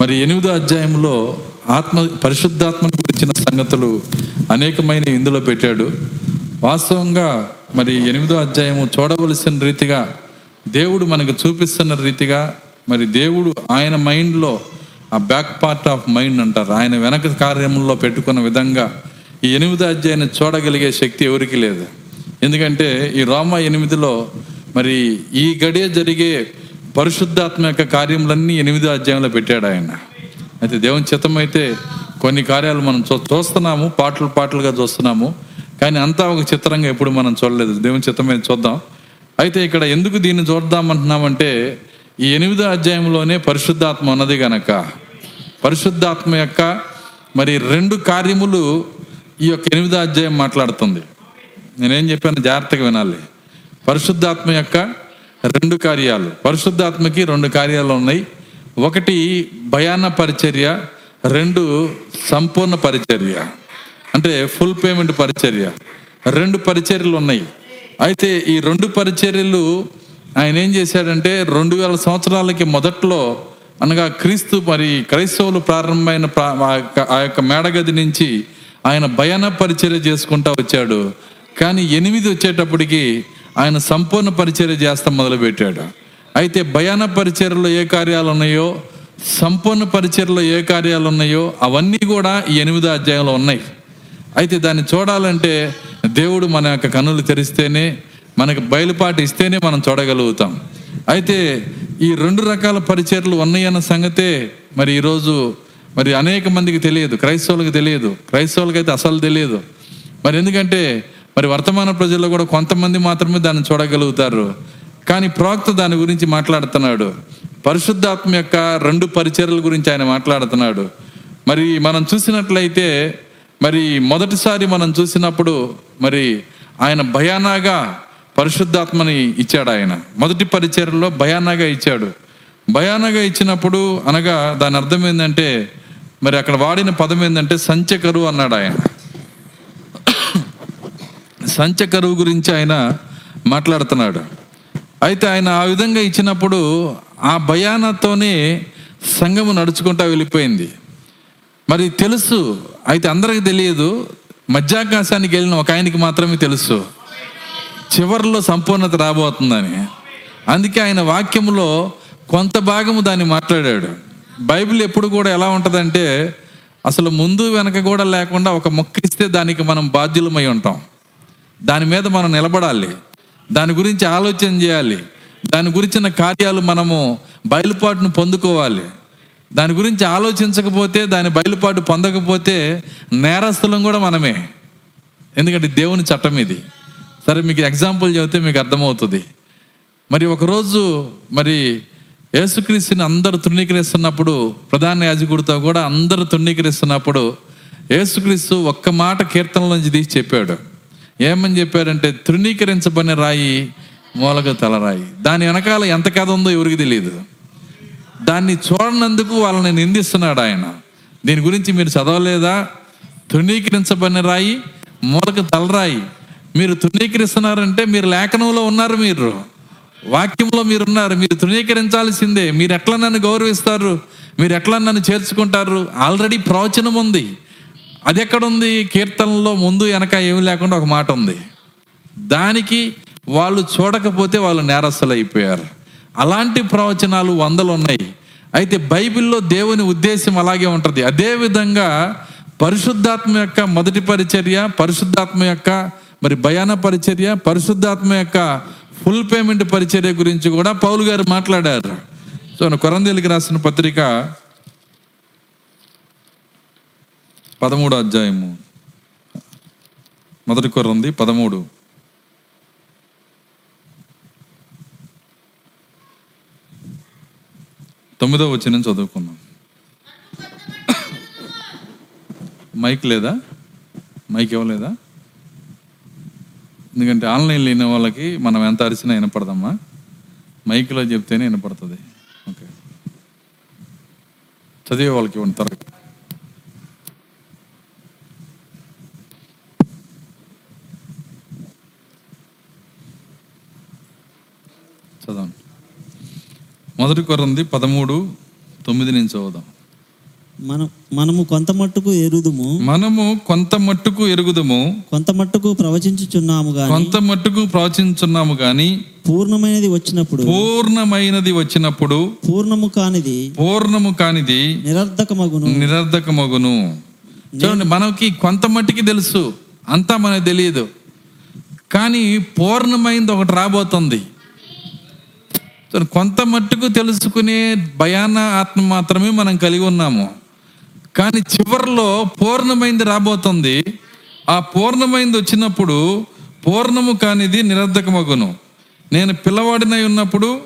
మరి ఎనిమిదో అధ్యాయంలో ఆత్మ పరిశుద్ధాత్మను గురించిన సంగతులు అనేకమైన ఇందులో పెట్టాడు. వాస్తవంగా మరి ఎనిమిదో అధ్యాయము చూడవలసిన రీతిగా దేవుడు మనకు చూపిస్తున్న రీతిగా మరి దేవుడు ఆయన మైండ్లో ఆ బ్యాక్ పార్ట్ ఆఫ్ మైండ్ అంటారు. ఆయన వెనక కార్యముల్లో పెట్టుకున్న విధంగా ఈ ఎనిమిదో అధ్యాయాన్ని చూడగలిగే శక్తి ఎవరికి లేదు. ఎందుకంటే ఈ రోమా ఎనిమిదిలో మరి ఈ గడియ జరిగే పరిశుద్ధాత్మ యొక్క కార్యములన్నీ ఎనిమిదో అధ్యాయంలో పెట్టాడు ఆయన. అయితే దేవుని చిత్తమైతే అయితే కొన్ని కార్యాలు మనం చూ చూస్తున్నాము పాటలు పాటలుగా చూస్తున్నాము కానీ అంతా ఒక చిత్రంగా ఎప్పుడు మనం చూడలేదు. దేవుని చిత్తమైన చూద్దాం. అయితే ఇక్కడ ఎందుకు దీన్ని చూద్దామంటున్నామంటే ఈ ఎనిమిదో అధ్యాయంలోనే పరిశుద్ధాత్మ ఉన్నది గనక. పరిశుద్ధాత్మ యొక్క మరి రెండు కార్యములు ఈ యొక్క ఎనిమిదో అధ్యాయం మాట్లాడుతుంది. నేనేం చెప్పాను జాగ్రత్తగా వినాలి. పరిశుద్ధాత్మ యొక్క రెండు కార్యాలు. పరిశుద్ధాత్మకి రెండు కార్యాలు ఉన్నాయి. ఒకటి భయాన పరిచర్య రెండు సంపూర్ణ పరిచర్య. అంటే ఫుల్ పేమెంట్ పరిచర్య. రెండు పరిచర్యలు ఉన్నాయి. అయితే ఈ రెండు పరిచర్యలు ఆయన ఏం చేశాడంటే రెండు వేల సంవత్సరాలకి మొదట్లో అనగా క్రీస్తు మరి క్రైస్తవులు ప్రారంభమైన ప్రా- ఆ యొక్క- ఆ యొక్క మేడగది నుంచి ఆయన భయాన పరిచర్య చేసుకుంటా వచ్చాడు. కానీ ఎనిమిది వచ్చేటప్పటికి ఆయన సంపూర్ణ పరిచర్య చేస్తా మొదలుపెట్టాడు. అయితే భయాన పరిచర్యలో ఏ కార్యాలు ఉన్నాయో సంపూర్ణ పరిచర్యలో ఏ కార్యాలు ఉన్నాయో అవన్నీ కూడా ఈ ఎనిమిదో అధ్యాయంలో ఉన్నాయి. అయితే దాన్ని చూడాలంటే దేవుడు మన యొక్క కన్నులు తెరిస్తేనే మనకు బయలుపాటు ఇస్తేనే మనం చూడగలుగుతాం. అయితే ఈ రెండు రకాల పరిచర్లు ఉన్నాయన్న సంగతే మరి ఈరోజు మరి అనేక మందికి తెలియదు. క్రైస్తవులకు తెలియదు. క్రైస్తవులకి అయితే అసలు తెలియదు. మరి ఎందుకంటే మరి వర్తమాన ప్రజల్లో కూడా కొంతమంది మాత్రమే దాన్ని చూడగలుగుతారు. కానీ ప్రవక్త దాని గురించి మాట్లాడుతున్నాడు. పరిశుద్ధాత్మ యొక్క రెండు పరిచర్యల గురించి ఆయన మాట్లాడుతున్నాడు. మరి మనం చూసినట్లయితే మరి మొదటిసారి మనం చూసినప్పుడు మరి ఆయన భయానాగా పరిశుద్ధాత్మని ఇచ్చాడు ఆయన. మొదటి పరిచర్యలో భయానాగా ఇచ్చాడు. భయానాగా ఇచ్చినప్పుడు అనగా దాని అర్థం ఏంటంటే మరి అక్కడ వాడిన పదం ఏంటంటే సంచకరు అన్నాడు ఆయన. సంచ కరువు గురించి ఆయన మాట్లాడుతున్నాడు. అయితే ఆయన ఆ విధంగా ఇచ్చినప్పుడు ఆ భయానతోనే సంఘము నడుచుకుంటా వెళ్ళిపోయింది. మరి తెలుసు అయితే అందరికి తెలియదు మధ్యాకాశానికి వెళ్ళిన ఒక ఆయనకి మాత్రమే తెలుసు. చివరిలో సంపూర్ణత రాబోతుందని. అందుకే ఆయన వాక్యంలో కొంత భాగము దాన్ని మాట్లాడాడు. బైబిల్ ఎప్పుడు కూడా ఎలా ఉంటుందంటే అసలు ముందు వెనక కూడా లేకుండా ఒక మొక్క ఇస్తే దానికి మనం బాధ్యులమై ఉంటాం. దాని మీద మనం నిలబడాలి. దాని గురించి ఆలోచన చేయాలి. దాని గురించిన కార్యాలు మనము బయలుపాటును పొందుకోవాలి. దాని గురించి ఆలోచించకపోతే దాని బయలుపాటు పొందకపోతే నేరస్తులం కూడా మనమే. ఎందుకంటే దేవుని చట్టం ఇది. సరే మీకు ఎగ్జాంపుల్ చెబితే మీకు అర్థమవుతుంది. మరి ఒకరోజు మరి యేసుక్రీస్తుని అందరూ తృణీకరిస్తున్నప్పుడు ప్రధాన యాజకుడితో కూడా అందరూ తృణీకరిస్తున్నప్పుడు యేసుక్రీస్తు ఒక్క మాట కీర్తనలోంచి తీసి చెప్పాడు. ఏమని చెప్పారంటే తృణీకరించబడిన రాయి మూలక తలరాయి దాని వెనకాల ఎంత కథ ఉందో ఎవరికి తెలియదు. దాన్ని చూడనందుకు వాళ్ళని నిందిస్తున్నాడు ఆయన. దీని గురించి మీరు చదవలేదా? తృణీకరించబడిన రాయి మూలక తలరాయి మీరు తృణీకరిస్తున్నారంటే మీరు లేఖనంలో ఉన్నారు మీరు. వాక్యంలో మీరున్నారు మీరు తృణీకరించాల్సిందే. మీరు ఎట్లా నన్ను గౌరవిస్తారు? మీరు ఎట్లా నన్ను చేర్చుకుంటారు? ఆల్రెడీ ప్రవచనం ఉంది. అది ఎక్కడుంది కీర్తనలో ముందు వెనక ఏమీ లేకుండా ఒక మాట ఉంది. దానికి వాళ్ళు చూడకపోతే వాళ్ళు నేరస్తులు అయిపోయారు అలాంటి ప్రవచనాలు వందలు ఉన్నాయి అయితే బైబిల్లో దేవుని ఉద్దేశం అలాగే ఉంటుంది. అదేవిధంగా పరిశుద్ధాత్మ యొక్క మొదటి పరిచర్య పరిశుద్ధాత్మ యొక్క మరి భయాన పరిచర్య పరిశుద్ధాత్మ యొక్క ఫుల్ పేమెంట్ పరిచర్య గురించి కూడా పౌలు గారు మాట్లాడారు. సో కొరందేలికి రాసిన పత్రిక పదమూడు అధ్యాయము. మొదటి కొరంది పదమూడు. తొమ్మిదో వచ్చిన చదువుకున్నాం మైక్ లేదా? మైక్ ఇవ్వలేదా ఎందుకంటే ఆన్లైన్ లేని వాళ్ళకి మనం ఎంత అరిచినా వినపడదమ్మా. మైక్లో చెప్తేనే వినపడుతుంది. ఓకే. చదివే వాళ్ళకి ఇవ్వండి త్వరగా చదవండి మొదటి కొరంది పదమూడు తొమ్మిది నుంచి చదువుదాం. మనం మనము కొంత మట్టుకు ఎరుదుము మనము కొంత మట్టుకు ఎరుగుదము. కొంత మట్టుకు ప్రవచించుచున్నాము గాని కొంత మట్టుకు ప్రవచించున్నాము గాని పూర్ణమైనది వచ్చినప్పుడు పూర్ణమైనది వచ్చినప్పుడు పూర్ణము కానిది పూర్ణము కానిది నిరర్ధకమగును. నిరర్ధకమగును. చూడండి మనకి కొంత మట్టికి తెలుసు అంతా మనకు తెలియదు కానీ పూర్ణమైంది ఒకటి రాబోతుంది. కొంత మట్టుకు తెలుసుకునే భయాన ఆత్మ మాత్రమే మనం కలిగి ఉన్నాము. కానీ చివరిలో పూర్ణమైంది రాబోతుంది. ఆ పూర్ణమైంది వచ్చినప్పుడు పూర్ణము కానిది నిరర్ధకమగును. నేను పిల్లవాడినై ఉన్నప్పుడు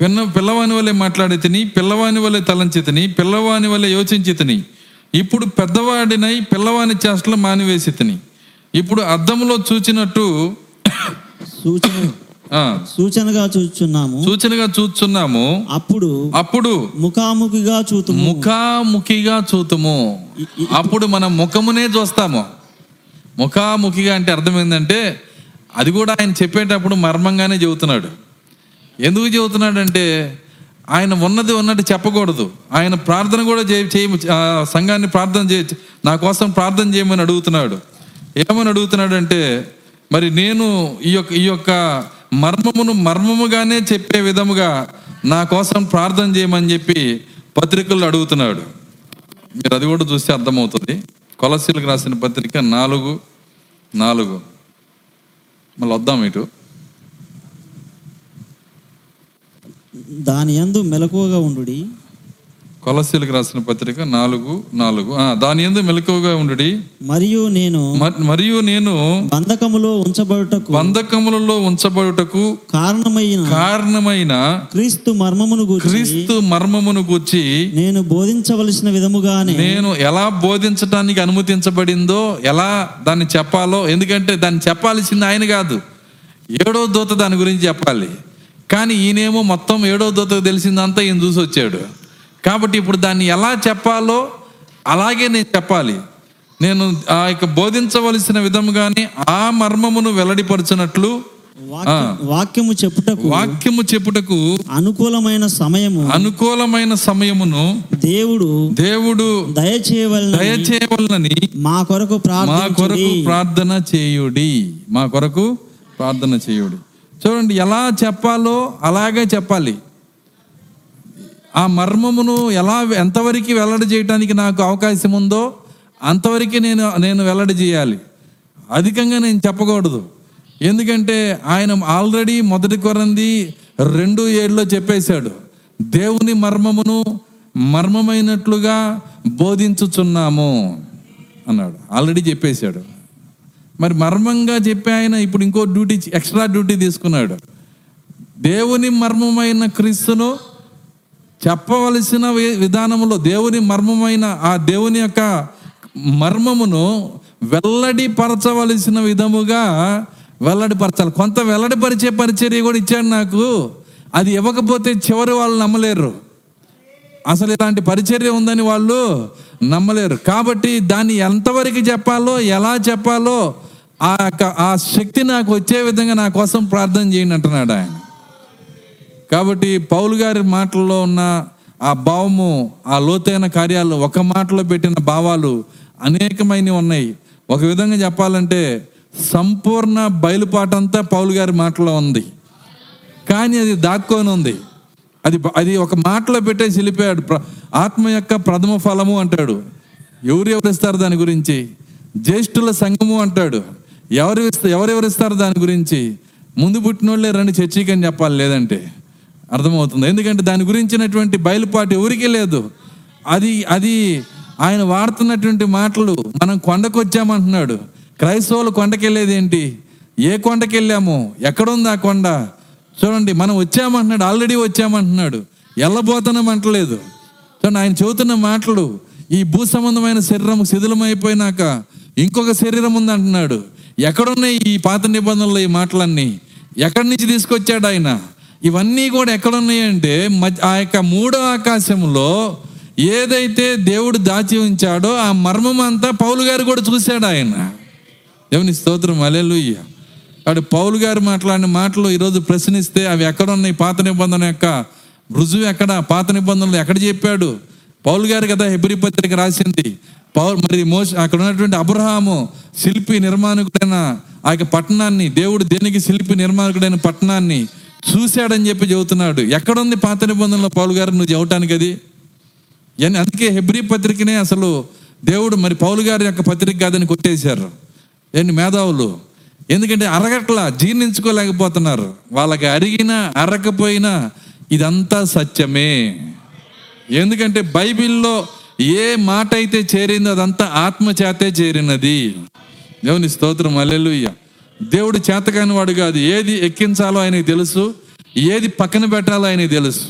పిన్న పిల్లవాని వలె మాట్లాడి తిని పిల్లవాని వలె తలంచి తిని పిల్లవాని వలె యోచించి తిని ఇప్పుడు పెద్దవాడినై పిల్లవాని చేష్టలు మానివేసి తిని ఇప్పుడు అద్దంలో చూచినట్టు సూచన సూచనగా చూచున్నాము సూచనగా చూస్తున్నాము అప్పుడు అప్పుడు ముఖాముఖిగా చూతుము. ముఖాముఖిగా చూతుము. అప్పుడు మనం ముఖమునే చూస్తాము. ముఖాముఖిగా అంటే అర్థం ఏంటంటే అది కూడా ఆయన చెప్పేటప్పుడు మర్మంగానే చెబుతున్నాడు. ఎందుకు చెబుతున్నాడంటే ఆయన ఉన్నది ఉన్నట్టు చెప్పకూడదు. ఆయన ప్రార్థన కూడా చేయ సంఘాన్ని ప్రార్థన చే నా కోసం ప్రార్థన చేయమని అడుగుతున్నాడు. ఏమని అడుగుతున్నాడు అంటే మరి నేను ఈ యొక్క ఈ యొక్క మర్మమును మర్మముగానే చెప్పే విధముగా నా కోసం ప్రార్థన చేయమని చెప్పి పత్రికలు అడుగుతున్నాడు. మీరు అది కూడా చూస్తే అర్థమవుతుంది. కొలసీలకు రాసిన పత్రిక నాలుగు నాలుగు. మళ్ళీ వద్దాం ఇటు. దాని యందు మెలకువగా ఉండుడి. కొలసీలకు రాసిన పత్రిక నాలుగు నాలుగు. ఆ, దాని ఎందు మెలకువగా ఉండుడి. మరియు నేను మరియు నేను బంధకములో ఉంచబడుటకు బంధకములలో ఉంచబడుటకు కారణమైన కారణమైన క్రీస్తు మర్మమును క్రీస్తు మర్మమును గూర్చి నేను బోధించవలసిన విధముగానే నేను ఎలా బోధించడానికి అనుమతించబడిందో ఎలా దాన్ని చెప్పాలో ఎందుకంటే దాన్ని చెప్పాల్సింది ఆయన కాదు. ఏడో దూత దాని గురించి చెప్పాలి. కానీ ఈయనేమో మొత్తం ఏడో దూతకు తెలిసిందంతా ఈయన చూసి వచ్చాడు కాబట్టి ఇప్పుడు దాన్ని ఎలా చెప్పాలో అలాగే నేను చెప్పాలి. నేను ఆ యొక్క బోధించవలసిన విధముగానే ఆ మర్మమును వెల్లడిపరచినట్లు వాక్య- వాక్యము చెప్పుటకు వాక్యము చెప్పుటకు అనుకూలమైన సమయము అనుకూలమైన సమయమును దేవుడు దేవుడు దయచేయవలన దయచేయవలనని మా కొరకు మా కొరకు ప్రార్థన చేయుడి. మా కొరకు ప్రార్థన చేయుడి. చూడండి ఎలా చెప్పాలో అలాగే చెప్పాలి. ఆ మర్మమును ఎలా ఎంతవరకు వెల్లడి చేయడానికి నాకు అవకాశం ఉందో అంతవరకు నేను నేను వెల్లడి చేయాలి. అధికంగా నేను చెప్పకూడదు. ఎందుకంటే ఆయన ఆల్రెడీ మొదటి కొరంది రెండు ఏళ్ళలో చెప్పేశాడు. దేవుని మర్మమును మర్మమైనట్లుగా బోధించుచున్నాము అన్నాడు. ఆల్రెడీ చెప్పేశాడు. మరి మర్మంగా చెప్పి ఆయన ఇప్పుడు ఇంకో డ్యూటీ ఎక్స్ట్రా డ్యూటీ తీసుకున్నాడు. దేవుని మర్మమైన క్రీస్తును చెప్పవలసిన వి- విధానంలో దేవుని మర్మమైన ఆ దేవుని యొక్క మర్మమును వెల్లడిపరచవలసిన విధముగా వెల్లడిపరచాలి. కొంత వెల్లడిపరిచే పరిచర్య కూడా ఇచ్చాడు నాకు. అది ఇవ్వకపోతే చివరి వాళ్ళు నమ్మలేరు. అసలు ఇలాంటి పరిచర్య ఉందని వాళ్ళు నమ్మలేరు. కాబట్టి దాన్ని ఎంతవరకు చెప్పాలో ఎలా చెప్పాలో ఆ యొక్క- ఆ శక్తి నాకు వచ్చే విధంగా నా కోసం ప్రార్థన చేయండి అంటున్నాడు ఆయన. కాబట్టి పౌలు గారి మాటల్లో ఉన్న ఆ భావము ఆ లోతైన కార్యాలు ఒక మాటలో పెట్టిన భావాలు అనేకమైనవి ఉన్నాయి. ఒక విధంగా చెప్పాలంటే సంపూర్ణ బయలుపాటంతా పౌలు గారి మాటలో ఉంది. కానీ అది దాక్కొని ఉంది. అది అది ఒక మాటలో పెట్టేసి వెళ్ళిపోయాడు ప్ర- ఆత్మ యొక్క ప్రథమ ఫలము అంటాడు. ఎవరు ఎవరిస్తారు దాని గురించి? జ్యేష్ఠుల సంఘము అంటాడు. ఎవరు ఎవరెవరిస్తారు దాని గురించి? ముందు పుట్టిన వాళ్ళే రండి చర్చికి అని చెప్పాలి లేదంటే. అర్థమవుతుంది. ఎందుకంటే దాని గురించినటువంటి బయలుపాటు ఎవరికీ లేదు. అది అది ఆయన వాడుతున్నటువంటి మాటలు మనం కొండకు వచ్చామంటున్నాడు క్రైస్తవులు కొండకెళ్ళేది ఏంటి ఏ కొండకి వెళ్ళాము ఎక్కడుంది ఆ కొండ? చూడండి మనం వచ్చామంటున్నాడు ఆల్రెడీ వచ్చామంటున్నాడు. వెళ్ళబోతున్నాం అంటలేదు. చూడండి ఆయన చెబుతున్న మాటలు ఈ భూ సంబంధమైన శరీరం శిథిలమైపోయినాక ఇంకొక శరీరం ఉంది అంటున్నాడు ఎక్కడున్నాయి ఈ పాత నిబంధనలు ఈ మాటలన్నీ? ఎక్కడి నుంచి తీసుకొచ్చాడు ఆయన? ఇవన్నీ కూడా ఎక్కడున్నాయంటే ఆ యొక్క మూడో ఆకాశంలో ఏదైతే దేవుడు దాచి ఉంచాడో ఆ మర్మం అంతా పౌలు గారు కూడా చూశాడు ఆయన. దేవుని స్తోత్రం అలెలుయ్య వాడు పౌలు గారు మాట్లాడిన మాటలు ఈరోజు ప్రశ్నిస్తే అవి ఎక్కడున్నాయి? పాత నిబంధన యొక్క రుజువు ఎక్కడ? పాత నిబంధనలు ఎక్కడ చెప్పాడు? పౌలు గారు కదా హెబ్రి పత్రిక రాసింది. పౌల్ మరి మోస అక్కడ ఉన్నటువంటి అబ్రహాము శిల్పి నిర్మాణకుడైన ఆ యొక్క పట్టణాన్ని దేవుడు దేనికి శిల్పి నిర్మాణకుడైన పట్టణాన్ని చూశాడని చెప్పి చెబుతున్నాడు. ఎక్కడుంది పాత నిబంధనలో పౌలు గారు? నువ్వు చెబుతానికి అది? అందుకే హెబ్రి పత్రికనే అసలు దేవుడు మరి పౌలు గారి యొక్క పత్రిక కాదని కొట్టేశారు. ఏంటి మేధావులు. ఎందుకంటే అరగట్లా జీర్ణించుకోలేకపోతున్నారు. వాళ్ళకి అరిగినా అరగకపోయినా ఇదంతా సత్యమే. ఎందుకంటే బైబిల్లో ఏ మాట అయితే చేరిందో అదంతా ఆత్మ చేతే చేరినది. దేవుని స్తోత్రం. అల్లెలుయ్య దేవుడు చేతకాని వాడు కాదు ఏది ఎక్కించాలో ఆయనకి తెలుసు ఏది పక్కన పెట్టాలో ఆయనకి తెలుసు.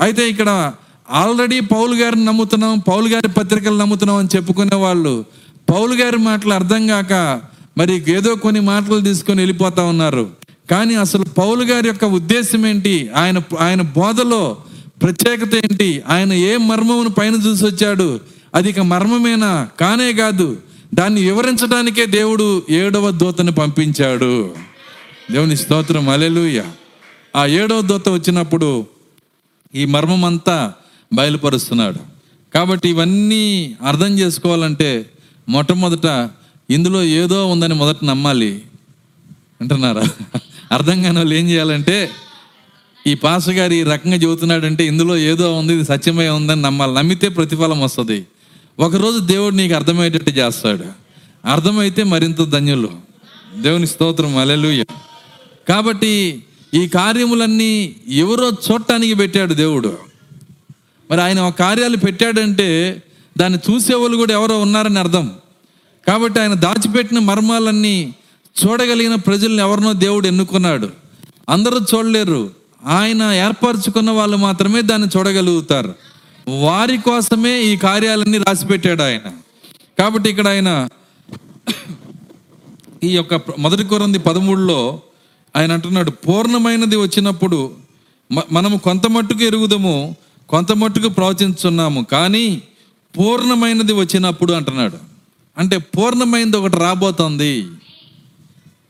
అయితే ఇక్కడ ఆల్రెడీ పౌలు గారిని నమ్ముతున్నాం పౌలు గారి పత్రికలు నమ్ముతున్నాం అని చెప్పుకునే వాళ్ళు పౌలు గారి మాటలు అర్థం కాక మరి ఏదో కొన్ని మాటలు తీసుకొని వెళ్ళిపోతా ఉన్నారు. కానీ అసలు పౌలు గారి యొక్క ఉద్దేశం ఏంటి? ఆయన ఆయన బోధలో ప్రత్యేకత ఏంటి? ఆయన ఏ మర్మమును పైన చూసి వచ్చాడు? అది ఇక మర్మమేనా? కానే కాదు. దాన్ని వివరించడానికే దేవుడు ఏడవ దూతను పంపించాడు. దేవుని స్తోత్రం అలెలుయ ఆ ఏడవ దూత వచ్చినప్పుడు ఈ మర్మం అంతా బయలుపరుస్తున్నాడు. కాబట్టి ఇవన్నీ అర్థం చేసుకోవాలంటే మొట్టమొదట ఇందులో ఏదో ఉందని మొదట నమ్మాలి. అంటున్నారా అర్థం కాని వాళ్ళు ఏం చేయాలంటే ఈ పాస్ గారు ఈ రకంగా చెబుతున్నాడంటే ఇందులో ఏదో ఉంది ఇది సత్యమై ఉందని నమ్మాలి. నమ్మితే ప్రతిఫలం వస్తుంది. ఒకరోజు దేవుడు నీకు అర్థమయ్యేటట్టు చేస్తాడు. అర్థమైతే మరింత ధన్యులు. దేవుని స్తోత్రం అలెలుయ్య కాబట్టి ఈ కార్యములన్నీ ఎవరో చూడటానికి పెట్టాడు దేవుడు. మరి ఆయన ఒక కార్యాలు పెట్టాడంటే దాన్ని చూసేవాళ్ళు కూడా ఎవరో ఉన్నారని అర్థం. కాబట్టి ఆయన దాచిపెట్టిన మర్మాలన్నీ చూడగలిగిన ప్రజల్ని ఎవరినో దేవుడు ఎన్నుకున్నాడు. అందరూ చూడలేరు. ఆయన ఏర్పరచుకున్న వాళ్ళు మాత్రమే దాన్ని చూడగలుగుతారు. వారి కోసమే ఈ కార్యాలన్నీ రాసిపెట్టాడు ఆయన. కాబట్టి ఇక్కడ ఆయన ఈ యొక్క మొదటి కొరంది పదమూడులో ఆయన అంటున్నాడు పూర్ణమైనది వచ్చినప్పుడు మనము కొంత మట్టుకు ఎరుగుదము కొంత మట్టుకు ప్రవచించున్నాము కానీ పూర్ణమైనది వచ్చినప్పుడు అంటున్నాడు. అంటే పూర్ణమైనది ఒకటి రాబోతోంది.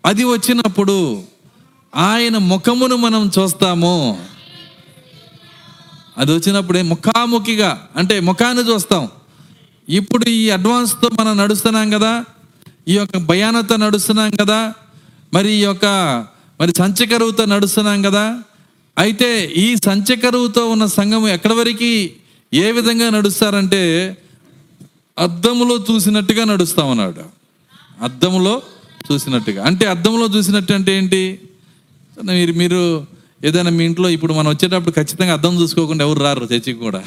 అది వచ్చినప్పుడు ఆయన ముఖమును మనం చూస్తాము. అది వచ్చినప్పుడే ముఖాముఖిగా అంటే ముఖాన్ని చూస్తాం. ఇప్పుడు ఈ అడ్వాన్స్తో మనం నడుస్తున్నాం కదా ఈ యొక్క భయానతో నడుస్తున్నాం కదా మరి ఈ యొక్క మరి సంచకరువుతో నడుస్తున్నాం కదా అయితే ఈ సంచకరువుతో ఉన్న సంఘం ఎక్కడి వరకు ఏ విధంగా నడుస్తారంటే అద్దములో చూసినట్టుగా నడుస్తాం అన్నాడు అద్దములో చూసినట్టుగా. అంటే అద్దంలో చూసినట్టు అంటే ఏంటి? మీరు మీరు ఏదైనా మీ ఇంట్లో ఇప్పుడు మనం వచ్చేటప్పుడు ఖచ్చితంగా అర్థం చూసుకోకుండా ఎవరు రారు చర్చికి కూడా.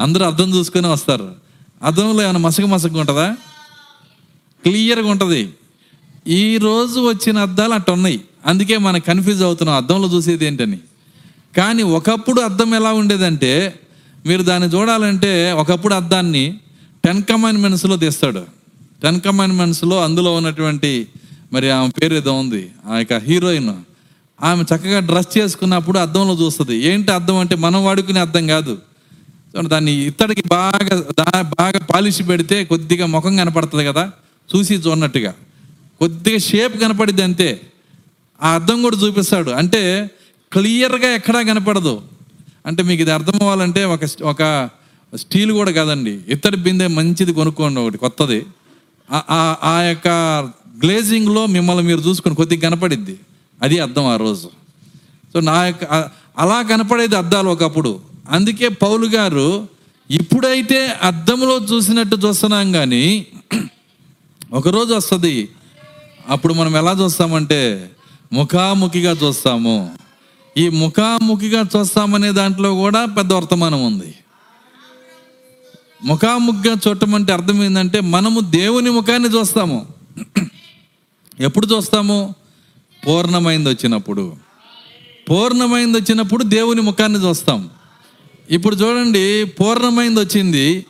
అందరూ అర్థం చూసుకొని వస్తారు. అర్థంలో ఏమైనా మసక మసక ఉంటుందా? క్లియర్గా ఉంటుంది. ఈ రోజు వచ్చిన అద్దాలు అట్ట ఉన్నాయి. అందుకే మనం కన్ఫ్యూజ్ అవుతున్నాం అద్దంలో చూసేది ఏంటని. కానీ ఒకప్పుడు అద్దం ఎలా ఉండేదంటే మీరు దాన్ని చూడాలంటే ఒకప్పుడు అద్దాన్ని టెన్ కమాండ్మెంట్స్లో తీస్తాడు. టెన్ కమాండ్మెంట్స్లో అందులో ఉన్నటువంటి మరి ఆమె పేరు ఏదో ఉంది ఆ యొక్క హీరోయిన్. ఆమె చక్కగా డ్రెస్ చేసుకున్నప్పుడు అద్దంలో చూస్తుంది. ఏంటి అద్దం అంటే మనం వాడుకునే అద్దం కాదు. దాన్ని ఇత్తడికి బాగా దా- బాగా పాలిష్ పెడితే కొద్దిగా ముఖం కనపడుతుంది కదా. చూసి చూడనట్టుగా. కొద్దిగా షేప్ కనపడింది అంతే. ఆ అద్దం కూడా చూపిస్తాడు. అంటే క్లియర్గా ఎక్కడా కనపడదు. అంటే మీకు ఇది అర్థం అవ్వాలంటే ఒక ఒక స్టీల్ కూడా కాదండి. ఇత్తడి బిందె మంచిది కొనుక్కోండి ఒకటి కొత్తది. ఆ- ఆ యొక్క గ్లేజింగ్లో మిమ్మల్ని మీరు చూసుకొని కొద్దిగా కనపడిద్ది. అది అర్థం ఆ రోజు. సో నా యొక్క అలా కనపడేది అద్దాలు ఒకప్పుడు. అందుకే పౌలు గారు ఇప్పుడైతే అద్దంలో చూసినట్టు చూస్తున్నాం కానీ ఒకరోజు వస్తుంది. అప్పుడు మనం ఎలా చూస్తామంటే ముఖాముఖిగా చూస్తాము. ఈ ముఖాముఖిగా చూస్తామనే దాంట్లో కూడా పెద్ద వర్తమానం ఉంది. ముఖాముఖిగా చూడటం అంటే అర్థం ఏంటంటే మనము దేవుని ముఖాన్ని చూస్తాము. ఎప్పుడు చూస్తాము? పూర్ణమైంది వచ్చినప్పుడు పూర్ణమైంది వచ్చినప్పుడు దేవుని ముఖాన్ని చూస్తాం. ఇప్పుడు చూడండి పూర్ణమైంది వచ్చింది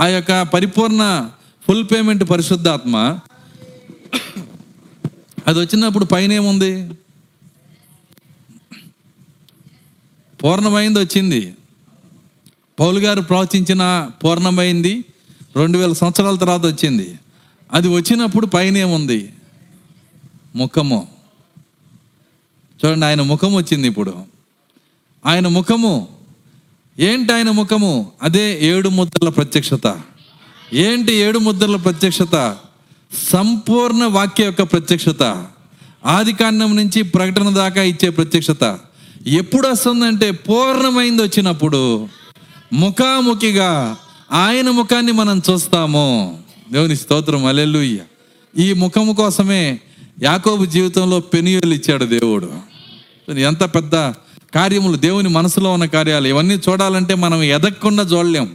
ఆ యొక్క పరిపూర్ణ ఫుల్ పేమెంట్ పరిశుద్ధాత్మ. అది వచ్చినప్పుడు పైన ఏముంది పూర్ణమైంది వచ్చింది పౌలు గారు ప్రవచించిన పూర్ణమైంది రెండు వేల సంవత్సరాల తర్వాత వచ్చింది. అది వచ్చినప్పుడు పైన ఏముంది ముఖము. చూడండి ఆయన ముఖం వచ్చింది ఇప్పుడు. ఆయన ముఖము ఏంటి ఆయన ముఖము? అదే ఏడు ముద్రల ప్రత్యక్షత. ఏంటి ఏడు ముద్రల ప్రత్యక్షత? సంపూర్ణ వాక్య యొక్క ప్రత్యక్షత. ఆది కాండం నుంచి ప్రకటన దాకా ఇచ్చే ప్రత్యక్షత. ఎప్పుడు వస్తుందంటే పూర్ణమైంది వచ్చినప్పుడు ముఖాముఖిగా ఆయన ముఖాన్ని మనం చూస్తాము. దేవుని స్తోత్రం అలెలుయ్య ఈ ముఖము కోసమే యాకోబు జీవితంలో పెనుయలు ఇచ్చాడు దేవుడు. ఎంత పెద్ద కార్యములు దేవుని మనసులో ఉన్న కార్యాలు ఇవన్నీ చూడాలంటే మనం ఎదగకుండా చూడలేం.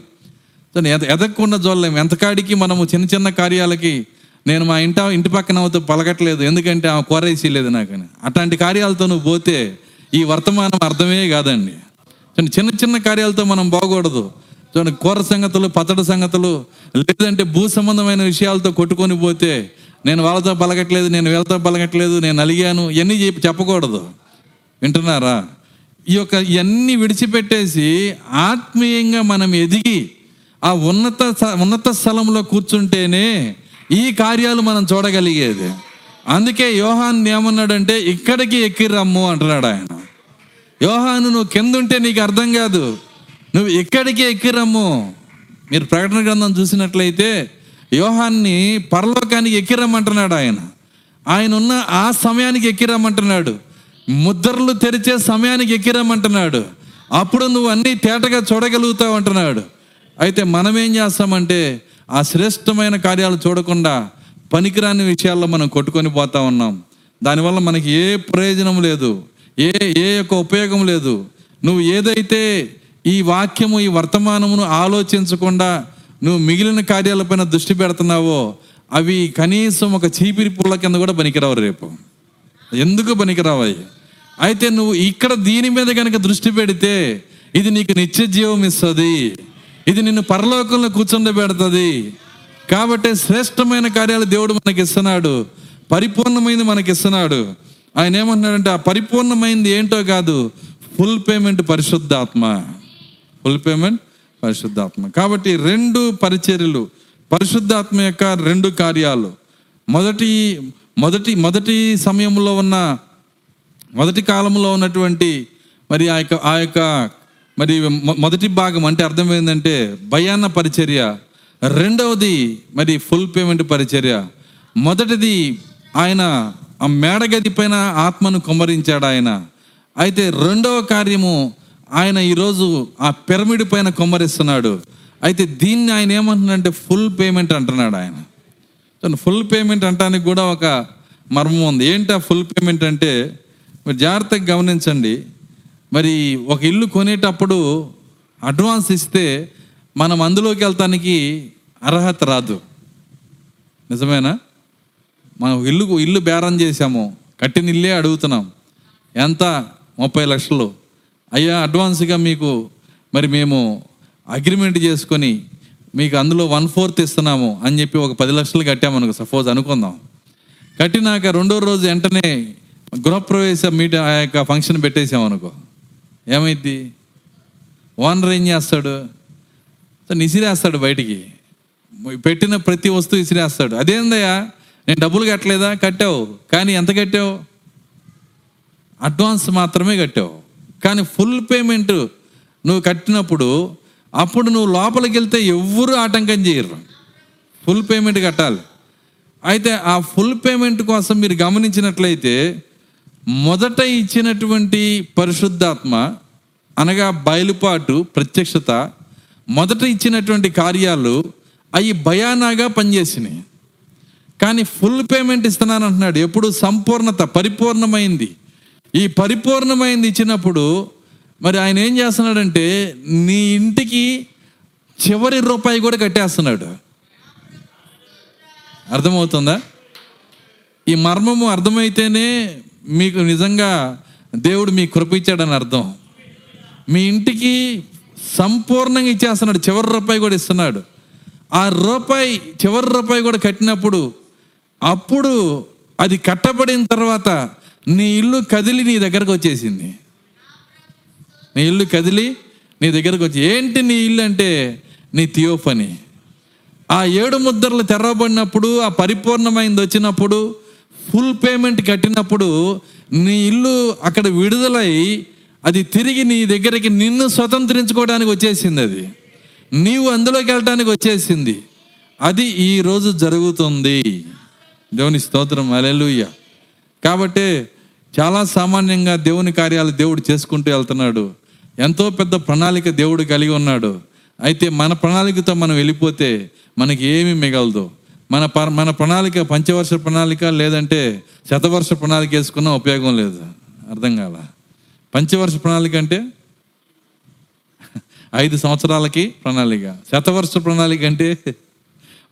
ఎద- ఎదగకుండా చూడలేం. ఎంతకాడికి మనము చిన్న చిన్న కార్యాలకి నేను మా ఇంట ఇంటి పక్కన అవుతూ పలకట్లేదు. ఎందుకంటే ఆమె కోరేసి లేదు నాకని. అట్లాంటి కార్యాలతో నువ్వు పోతే ఈ వర్తమానం అర్థమే కాదండి. చూడండి, చిన్న చిన్న కార్యాలతో మనం బాగూడదు చూడండి కూర సంగతులు పతడ సంగతులు లేదంటే భూ సంబంధమైన విషయాలతో కొట్టుకొని పోతే నేను వాళ్ళతో పలకట్లేదు నేను వీళ్ళతో పలకట్లేదు నేను అలిగాను ఇవన్నీ చెప్ప- చెప్పకూడదు. వింటున్నారా? ఈ యొక్క ఇవన్నీ విడిచిపెట్టేసి ఆత్మీయంగా మనం ఎదిగి ఆ ఉన్నత ఉన్నత స్థలంలో కూర్చుంటేనే ఈ కార్యాలు మనం చూడగలిగేది. అందుకే యోహాన్ ఏమన్నాడంటే ఇక్కడికి ఎక్కి రమ్ము అంటున్నాడు ఆయన. యోహాను నువ్వు కింద ఉంటే నీకు అర్థం కాదు. నువ్వు ఇక్కడికి ఎక్కి రమ్ము మీరు ప్రకటన గ్రంథం చూసినట్లయితే యోహాన్ని పరలోకానికి ఎక్కిరమ్మంటున్నాడు ఆయన. ఆయన ఉన్న ఆ సమయానికి ఎక్కిరమ్మంటున్నాడు. ముద్రలు తెరిచే సమయానికి ఎక్కిరమ్మంటున్నాడు. అప్పుడు నువ్వు అన్నీ తేటగా చూడగలుగుతావు అంటున్నాడు. అయితే మనం ఏం చేస్తామంటే ఆ శ్రేష్టమైన కార్యాలు చూడకుండా పనికిరాని విషయాల్లో మనం కొట్టుకొని పోతా ఉన్నాం. దానివల్ల మనకి ఏ ప్రయోజనం లేదు. ఏ ఏ యొక్క ఉపయోగం లేదు. నువ్వు ఏదైతే ఈ వాక్యము ఈ వర్తమానమును ఆలోచించకుండా నువ్వు మిగిలిన కార్యాలపైన దృష్టి పెడుతున్నావో అవి కనీసం ఒక చీపిరి పుల్ల కింద కూడా పనికిరావు రేపు. ఎందుకు పనికిరావాయి అయితే నువ్వు ఇక్కడ దీని మీద కనుక దృష్టి పెడితే ఇది నీకు నిత్య జీవం ఇస్తుంది. ఇది నిన్ను పరలోకంలో కూర్చుండబెడుతుంది. కాబట్టి శ్రేష్టమైన కార్యాలు దేవుడు మనకి ఇస్తున్నాడు. పరిపూర్ణమైంది మనకి ఇస్తున్నాడు. ఆయన ఏమంటున్నాడంటే ఆ పరిపూర్ణమైంది ఏంటో కాదు ఫుల్ పేమెంట్ పరిశుద్ధాత్మ. ఫుల్ పేమెంట్ పరిశుద్ధాత్మ. కాబట్టి రెండు పరిచర్యలు పరిశుద్ధాత్మ యొక్క రెండు కార్యాలు. మొదటి మొదటి మొదటి సమయంలో ఉన్న మొదటి కాలంలో ఉన్నటువంటి మరి ఆ యొక్క ఆ యొక్క మరి మొదటి భాగం అంటే అర్థం ఏంటంటే భయాన్న పరిచర్య. రెండవది మరి ఫుల్ పేమెంట్ పరిచర్య. మొదటిది ఆయన ఆ మేడగది పైన ఆత్మను కుమ్మరించాడు ఆయన. అయితే రెండవ కార్యము ఆయన ఈరోజు ఆ పిరమిడ్ పైన కొమ్మరిస్తున్నాడు. అయితే దీన్ని ఆయన ఏమంటున్నాడంటే ఫుల్ పేమెంట్ అంటున్నాడు ఆయన. ఫుల్ పేమెంట్ అంటానికి కూడా ఒక మర్మం ఉంది. ఏంటి ఆ ఫుల్ పేమెంట్ అంటే మరి జాగ్రత్తగా గమనించండి. మరి ఒక ఇల్లు కొనేటప్పుడు అడ్వాన్స్ ఇస్తే మనం అందులోకి వెళ్తానికి అర్హత రాదు. నిజమేనా? మనం ఇల్లు ఇల్లు బేరం చేసాము కట్టిన ఇల్లే అడుగుతున్నాం. ఎంత? ముప్పై లక్షలు. అయ్యా అడ్వాన్స్గా మీకు మరి మేము అగ్రిమెంట్ చేసుకొని మీకు అందులో వన్ ఫోర్త్ ఇస్తున్నాము అని చెప్పి ఒక పది లక్షలు కట్టామనుకో సపోజ్ అనుకుందాం. కట్టినాక రెండో రోజు వెంటనే గృహప్రవేశ మీట ఆ యొక్క ఫంక్షన్ పెట్టేసామనుకో ఏమైద్ది? ఓనర్ ఏం చేస్తాడు? ఇసిరేస్తాడు బయటికి. పెట్టిన ప్రతి వస్తువు ఇసిరేస్తాడు అదేందయ్యా నేను డబ్బులు కట్టలేదా? కట్టావు. కానీ ఎంత కట్టావు? అడ్వాన్స్ మాత్రమే కట్టావు. కానీ ఫుల్ పేమెంట్ నువ్వు కట్టినప్పుడు అప్పుడు నువ్వు లోపలికి వెళ్తే ఎవ్వరూ ఆటంకం చేయరు. ఫుల్ పేమెంట్ కట్టాలి. అయితే ఆ ఫుల్ పేమెంట్ కోసం మీరు గమనించినట్లయితే మొదట ఇచ్చినటువంటి పరిశుద్ధాత్మ అనగా బయలుపాటు ప్రత్యక్షత మొదట ఇచ్చినటువంటి కార్యాలు అవి భయానాగా పనిచేసినాయి. కానీ ఫుల్ పేమెంట్ ఇస్తున్నాను అంటున్నాడు ఎప్పుడు సంపూర్ణత పరిపూర్ణమైంది. ఈ పరిపూర్ణమైంది ఇచ్చినప్పుడు మరి ఆయన ఏం చేస్తున్నాడంటే నీ ఇంటికి చివరి రూపాయి కూడా కట్టేస్తున్నాడు. అర్థమవుతుందా? ఈ మర్మము అర్థమైతేనే మీకు నిజంగా దేవుడు మీ కృపించాడని అర్థం. మీ ఇంటికి సంపూర్ణంగా ఇచ్చేస్తున్నాడు చివరి రూపాయి కూడా ఇస్తున్నాడు. ఆ రూపాయి చివరి రూపాయి కూడా కట్టినప్పుడు అప్పుడు అది కట్టబడిన తర్వాత నీ ఇల్లు కదిలి నీ దగ్గరకు వచ్చేసింది. నీ ఇల్లు కదిలి నీ దగ్గరకు వచ్చి ఏంటి నీ ఇల్లు అంటే నీ థియోఫని? ఆ ఏడు ముద్రలు తెరవబడినప్పుడు ఆ పరిపూర్ణమైంది వచ్చినప్పుడు ఫుల్ పేమెంట్ కట్టినప్పుడు నీ ఇల్లు అక్కడ విడుదలై అది తిరిగి నీ దగ్గరికి నిన్ను స్వతంత్రించుకోవడానికి వచ్చేసింది అది. నీవు అందులోకి వెళ్ళడానికి వచ్చేసింది. అది ఈరోజు జరుగుతుంది. దేవుని స్తోత్రం. అలెలుయ్య కాబట్టి చాలా సామాన్యంగా దేవుని కార్యాలు దేవుడు చేసుకుంటూ వెళ్తున్నాడు. ఎంతో పెద్ద ప్రణాళిక దేవుడు కలిగి ఉన్నాడు. అయితే మన ప్రణాళికతో మనం వెళ్ళిపోతే మనకి ఏమీ మిగలదు. మన ప- మన ప్రణాళిక పంచవర్ష ప్రణాళిక లేదంటే శతవర్ష ప్రణాళిక వేసుకున్నా ఉపయోగం లేదు. అర్థం కాల. పంచవర్ష ప్రణాళిక అంటే? ఐదు సంవత్సరాలకి ప్రణాళిక. శతవర్ష ప్రణాళిక అంటే?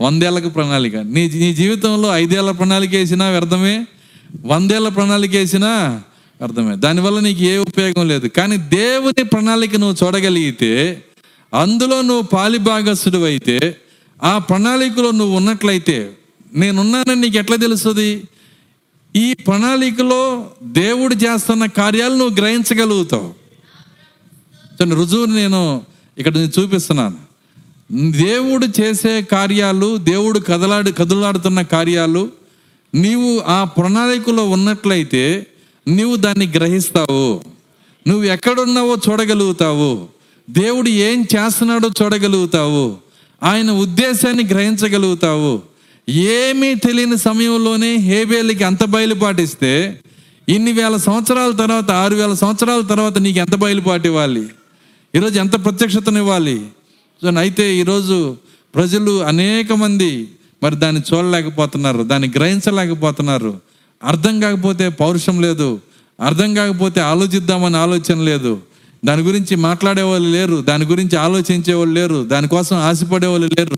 వందేళ్ళకు ప్రణాళిక. నీ నీ జీవితంలో ఐదేళ్ళ ప్రణాళిక వేసినా వ్యర్థమే? వందేళ్ళ ప్రణాళిక వేసినా అర్థమే దానివల్ల నీకు ఏ ఉపయోగం లేదు. కానీ దేవుని ప్రణాళిక నువ్వు చూడగలిగితే అందులో నువ్వు పాలిభాగస్తుడు అయితే ఆ ప్రణాళికలో నువ్వు ఉన్నట్లయితే నేనున్నానని నీకు ఎట్లా తెలుస్తుంది? ఈ ప్రణాళికలో దేవుడు చేస్తున్న కార్యాలు నువ్వు గ్రహించగలుగుతావు. చూడండి రుజువుని నేను ఇక్కడ నేను చూపిస్తున్నాను. దేవుడు చేసే కార్యాలు దేవుడు కదలాడు కదులాడుతున్న కార్యాలు నీవు ఆ ప్రణాళికలో ఉన్నట్లయితే నువ్వు దాన్ని గ్రహిస్తావు. నువ్వు ఎక్కడున్నావో చూడగలుగుతావు. దేవుడు ఏం చేస్తున్నాడో చూడగలుగుతావు. ఆయన ఉద్దేశాన్ని గ్రహించగలుగుతావు. ఏమీ తెలియని సమయంలోనే హేబేలికి అంత బయలుపాటిస్తే ఇన్ని వేల సంవత్సరాల తర్వాత ఆరు వేల సంవత్సరాల తర్వాత నీకు ఎంత బయలుపాటు ఇవ్వాలి? ఈరోజు ఎంత ప్రత్యక్షతను ఇవ్వాలి? సో అయితే ఈరోజు ప్రజలు అనేక మంది మరి దాన్ని చూడలేకపోతున్నారు దాన్ని గ్రహించలేకపోతున్నారు. అర్థం కాకపోతే పౌరుషం లేదు అర్థం కాకపోతే ఆలోచిద్దామని ఆలోచన లేదు. దాని గురించి మాట్లాడే వాళ్ళు లేరు దాని గురించి ఆలోచించే వాళ్ళు లేరు దానికోసం ఆశపడే వాళ్ళు లేరు.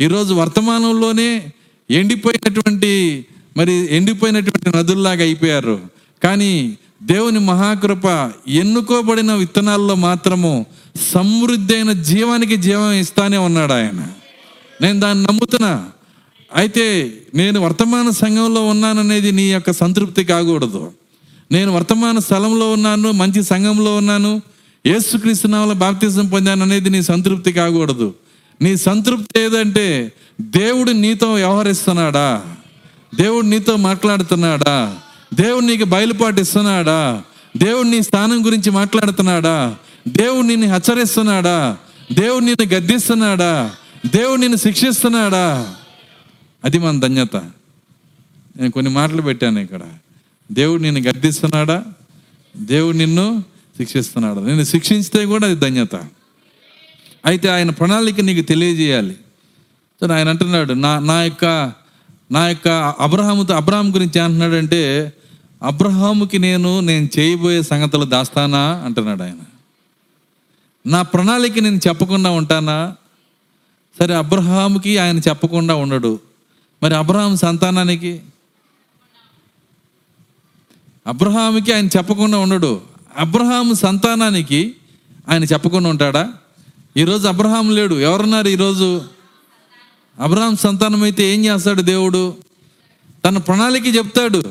ఈరోజు వర్తమానంలోనే ఎండిపోయినటువంటి మరి ఎండిపోయినటువంటి నదుల్లాగా అయిపోయారు. కానీ దేవుని మహాకృప ఎన్నుకోబడిన విత్తనాల్లో మాత్రము సమృద్ధి అయిన జీవానికి జీవం ఇస్తానే ఉన్నాడు ఆయన. నేను దాన్ని నమ్ముతున్నా. అయితే నేను వర్తమాన సంఘంలో ఉన్నాననేది నీ యొక్క సంతృప్తి కాకూడదు. నేను వర్తమాన స్థలంలో ఉన్నాను మంచి సంఘంలో ఉన్నాను యేసుక్రీస్తు నామములో బాప్తిజం పొందాను అనేది నీ సంతృప్తి కాకూడదు. నీ సంతృప్తి ఏదంటే దేవుడు నీతో వ్యవహరిస్తున్నాడా? దేవుడు నీతో మాట్లాడుతున్నాడా? దేవుడు నీకు బయలుపాటు ఇస్తున్నాడా? దేవుడు నీ స్థానం గురించి మాట్లాడుతున్నాడా? దేవుడు నిన్ను హెచ్చరిస్తున్నాడా? దేవుడు నిన్ను గద్దిస్తున్నాడా? దేవుడు నిన్ను శిక్షిస్తున్నాడా? అది మన ధన్యత. నేను కొన్ని మాటలు పెట్టాను ఇక్కడ. దేవుడు నిన్ను గర్దిస్తున్నాడా దేవుడు నిన్ను శిక్షిస్తున్నాడా? నేను శిక్షించితే కూడా అది ధన్యత. అయితే ఆయన ప్రణాళిక నీకు తెలియజేయాలి. సో ఆయన అంటున్నాడు నా నా యొక్క నా యొక్క అబ్రహాముతో అబ్రహాం గురించి ఏమంటున్నాడంటే అబ్రహాముకి నేను నేను చేయబోయే సంగతులు దాస్తానా? అంటున్నాడు ఆయన. నా ప్రణాళిక నేను చెప్పకుండా ఉంటానా? సరే అబ్రహాముకి ఆయన చెప్పకుండా ఉండడు. మరి అబ్రహాం సంతానానికి? అబ్రహాంకి ఆయన చెప్పకుండా ఉండడు. అబ్రహాం సంతానానికి ఆయన చెప్పకుండా ఉంటాడా? ఈరోజు అబ్రహాం లేడు. ఎవరున్నారు ఈరోజు? అబ్రహాం సంతానం అయితే ఏం చేస్తాడు దేవుడు? తన ప్రణాళిక చెప్తాడు.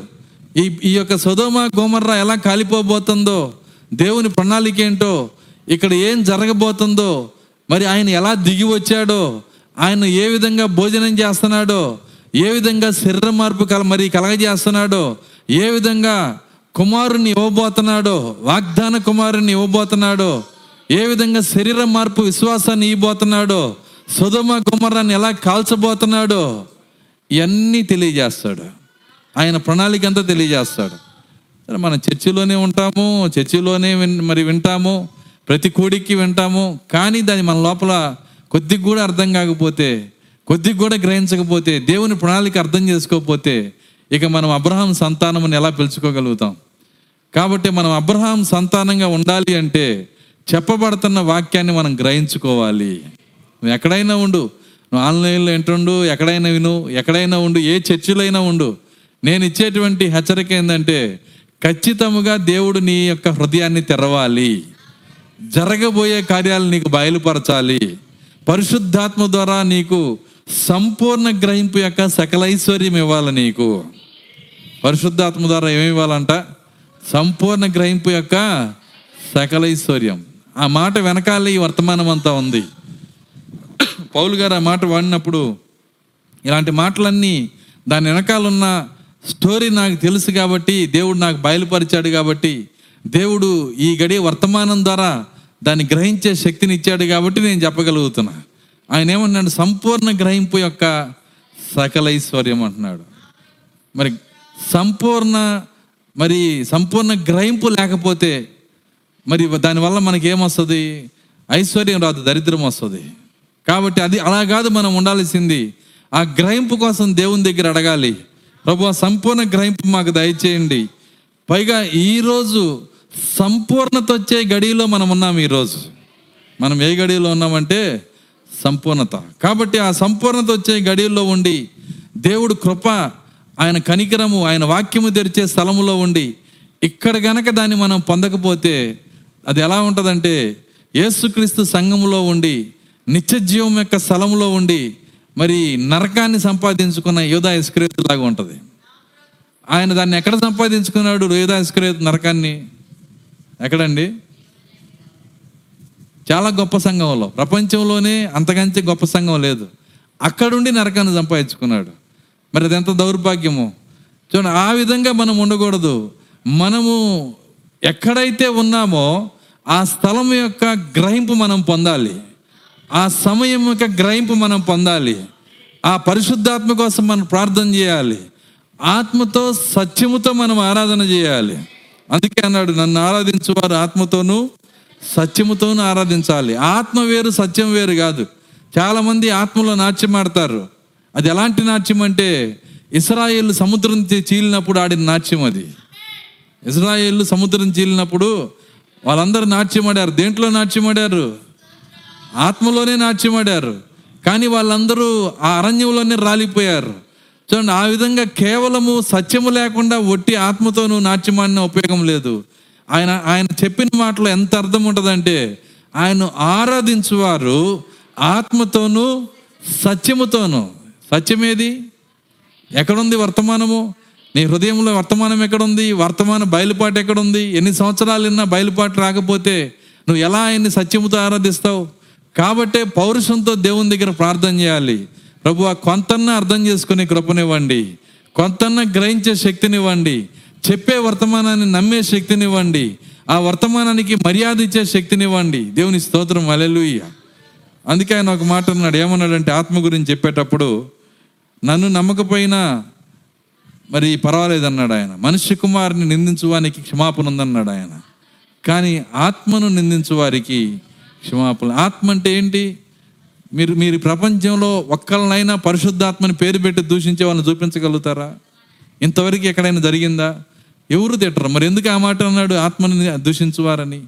ఈ ఈ యొక్క సదోమ గోమర్రా ఎలా కాలిపోబోతుందో దేవుని ప్రణాళిక ఏంటో ఇక్కడ ఏం జరగబోతుందో మరి ఆయన ఎలా దిగి వచ్చాడో ఆయన ఏ విధంగా భోజనం చేస్తున్నాడో ఏ విధంగా శరీర మార్పు కల మరి కలగజేస్తున్నాడో ఏ విధంగా కుమారుని ఇవ్వబోతున్నాడో వాగ్దాన కుమారుని ఇవ్వబోతున్నాడో ఏ విధంగా శరీర మార్పు విశ్వాసాన్ని ఇవ్వబోతున్నాడో సుధమ కుమారాన్ని ఎలా కాల్చబోతున్నాడో ఇవన్నీ తెలియజేస్తాడు. ఆయన ప్రణాళిక అంతా తెలియజేస్తాడు. మనం చర్చిలోనే ఉంటాము చర్చిలోనే విన్ మరి వింటాము ప్రతి కూడికి వింటాము కానీ దాని మన లోపల కొద్దిగా కూడా అర్థం కాకపోతే కొద్దిగా కూడా గ్రహించకపోతే దేవుని ప్రణాళిక అర్థం చేసుకోకపోతే ఇక మనం అబ్రహాం సంతానముని ఎలా పిలుచుకోగలుగుతాం? కాబట్టి మనం అబ్రహాం సంతానంగా ఉండాలి అంటే చెప్పబడుతున్న వాక్యాన్ని మనం గ్రహించుకోవాలి. నువ్వు ఎక్కడైనా ఉండు నువ్వు ఆన్లైన్లో ఎంటుండు ఎక్కడైనా విను ఎక్కడైనా ఉండు ఏ చర్చిలో అయినా ఉండు. నేను ఇచ్చేటువంటి హెచ్చరిక ఏంటంటే ఖచ్చితముగా దేవుడు నీ యొక్క హృదయాన్ని తెరవాలి. జరగబోయే కార్యాలు నీకు బయలుపరచాలి. పరిశుద్ధాత్మ ద్వారా నీకు సంపూర్ణ గ్రహింపు యొక్క సకల ఐశ్వర్యం ఇవ్వాలి నీకు. పరిశుద్ధాత్మ ద్వారా ఏమి ఇవ్వాలంట? సంపూర్ణ గ్రహింపు యొక్క సకల ఐశ్వర్యం ఆ మాట వెనకాలే ఈ వర్తమానం అంతా ఉంది. పౌలు గారు ఆ మాట వాడినప్పుడు ఇలాంటి మాటలన్నీ దాని వెనకాలన్న స్టోరీ నాకు తెలుసు కాబట్టి దేవుడు నాకు బయలుపరిచాడు కాబట్టి దేవుడు ఈ గడి వర్తమానం ద్వారా దాన్ని గ్రహించే శక్తిని ఇచ్చాడు కాబట్టి నేను చెప్పగలుగుతున్నా. ఆయన ఏమన్నాడు? సంపూర్ణ గ్రహింపు యొక్క సకల ఐశ్వర్యం అంటున్నాడు. మరి సంపూర్ణ మరి సంపూర్ణ గ్రహింపు లేకపోతే మరి దానివల్ల మనకి ఏమొస్తుంది ఐశ్వర్యం రాదు దరిద్రం వస్తుంది. కాబట్టి అది అలా కాదు మనం ఉండాల్సింది ఆ గ్రహింపు కోసం దేవుని దగ్గర అడగాలి. ప్రభు సంపూర్ణ గ్రహింపు మాకు దయచేయండి. పైగా ఈరోజు సంపూర్ణత వచ్చే గడిలో మనం ఉన్నాం ఈరోజు మనం ఏ గడిలో ఉన్నామంటే సంపూర్ణత. కాబట్టి ఆ సంపూర్ణత వచ్చే గడియల్లో ఉండి దేవుడు కృప ఆయన కనికరము ఆయన వాక్యము తెరిచే స్థలములో ఉండి ఇక్కడ గనక దాన్ని మనం పొందకపోతే అది ఎలా ఉంటుందంటే యేసుక్రీస్తు సంఘములో ఉండి నిత్య జీవం యొక్క స్థలములో ఉండి మరి నరకాన్ని సంపాదించుకున్న యోధా ఇస్క్రేత్ లాగా ఉంటుంది. ఆయన దాన్ని ఎక్కడ సంపాదించుకున్నాడు యోధా ఇస్క్రేత్ నరకాన్ని? ఎక్కడండి? చాలా గొప్ప సంఘంలో. ప్రపంచంలోనే అంతకంటే గొప్ప సంఘం లేదు. అక్కడుండి నరకాన్ని సంపాదించుకున్నాడు. మరి అది ఎంత దౌర్భాగ్యము? చూడండి ఆ విధంగా మనం ఉండకూడదు. మనము ఎక్కడైతే ఉన్నామో ఆ స్థలం యొక్క గ్రహింపు మనం పొందాలి. ఆ సమయం యొక్క గ్రహింపు మనం పొందాలి. ఆ పరిశుద్ధాత్మ కోసం మనం ప్రార్థన చేయాలి. ఆత్మతో సత్యముతో మనం ఆరాధన చేయాలి. అందుకే అన్నాడు నన్ను ఆరాధించువారు ఆత్మతోనూ సత్యముతోనూ ఆరాధించాలి. ఆత్మ వేరు సత్యం వేరు కాదు. చాలామంది ఆత్మలో నాట్యం ఆడతారు. అది ఎలాంటి నాట్యం అంటే ఇస్రాయేల్ సముద్రం చీలినప్పుడు ఆడిన నాట్యం అది. ఇజ్రాయేల్ సముద్రం చీలినప్పుడు వాళ్ళందరూ నాట్యమాడారు దేంట్లో నాట్యమాడారు ఆత్మలోనే నాట్యమాడారు కానీ వాళ్ళందరూ ఆ అరణ్యంలోనే రాలిపోయారు. చూడండి ఆ విధంగా కేవలము సత్యము లేకుండా ఒట్టి ఆత్మతో నువ్వు నాట్యమాడిన ఉపయోగం లేదు. ఆయన ఆయన చెప్పిన మాటలో ఎంత అర్థం ఉంటుందంటే ఆయన ఆరాధించువారు ఆత్మతోనూ సత్యముతోనూ. సత్యమేది? ఎక్కడుంది వర్తమానము? నీ హృదయంలో వర్తమానం ఎక్కడుంది? వర్తమాన బయలుపాటు ఎక్కడుంది? ఎన్ని సంవత్సరాలు విన్నా బయలుపాటు రాకపోతే నువ్వు ఎలా ఆయన్ని సత్యముతో ఆరాధిస్తావు? కాబట్టే పౌరుషంతో దేవుని దగ్గర ప్రార్థన చేయాలి. ప్రభు కొంతన్న అర్థం చేసుకునే కృపనివ్వండి. కొంతన్న గ్రహించే శక్తినివ్వండి. చెప్పే వర్తమానాన్ని నమ్మే శక్తినివ్వండి. ఆ వర్తమానానికి మర్యాద ఇచ్చే శక్తినివ్వండి. దేవుని స్తోత్రం. అలెలుయ్య అందుకే ఆయన ఒక మాట అన్నాడు. ఏమన్నాడంటే ఆత్మ గురించి చెప్పేటప్పుడు నన్ను నమ్మకపోయినా మరి పర్వాలేదు అన్నాడు ఆయన. మనిషి కుమారుని నిందించువానికి క్షమాపణ ఉందన్నాడు ఆయన. కానీ ఆత్మను నిందించు వారికి క్షమాపణ. ఆత్మ అంటే ఏంటి? మీరు మీరు ప్రపంచంలో ఒక్కళ్ళనైనా పరిశుద్ధాత్మని పేరు పెట్టి దూషించే వాళ్ళని చూపించగలుగుతారా? ఇంతవరకు ఎక్కడైనా జరిగిందా? ఎవరు తిట్టరు. మరి ఎందుకు ఆ మాట అన్నాడు? ఆత్మని దూషించువారని.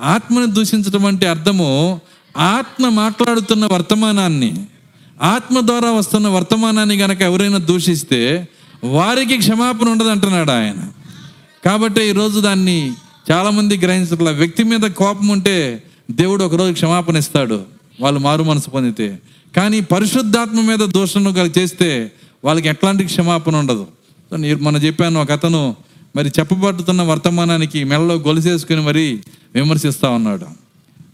ఆత్మని దూషించడం అంటే అర్థము ఆత్మ మాట్లాడుతున్న వర్తమానాన్ని ఆత్మ ద్వారా వస్తున్న వర్తమానాన్ని గనక ఎవరైనా దూషిస్తే వారికి క్షమాపణ ఉండదు అంటున్నాడు ఆయన. కాబట్టి ఈరోజు దాన్ని చాలామంది గ్రహించట్ల. వ్యక్తి మీద కోపం ఉంటే దేవుడు ఒకరోజు క్షమాపణ ఇస్తాడు. వాళ్ళు మారు మనసు పొందితే. కానీ పరిశుద్ధాత్మ మీద దూషణ చేస్తే వాళ్ళకి ఎట్లాంటి క్షమాపణ ఉండదు. సో నేను చెప్పాను ఒక అతను మరి చెప్పబడుతున్న వర్తమానానికి మెడలో గొలుసేసుకుని మరి విమర్శిస్తూ ఉన్నాడు.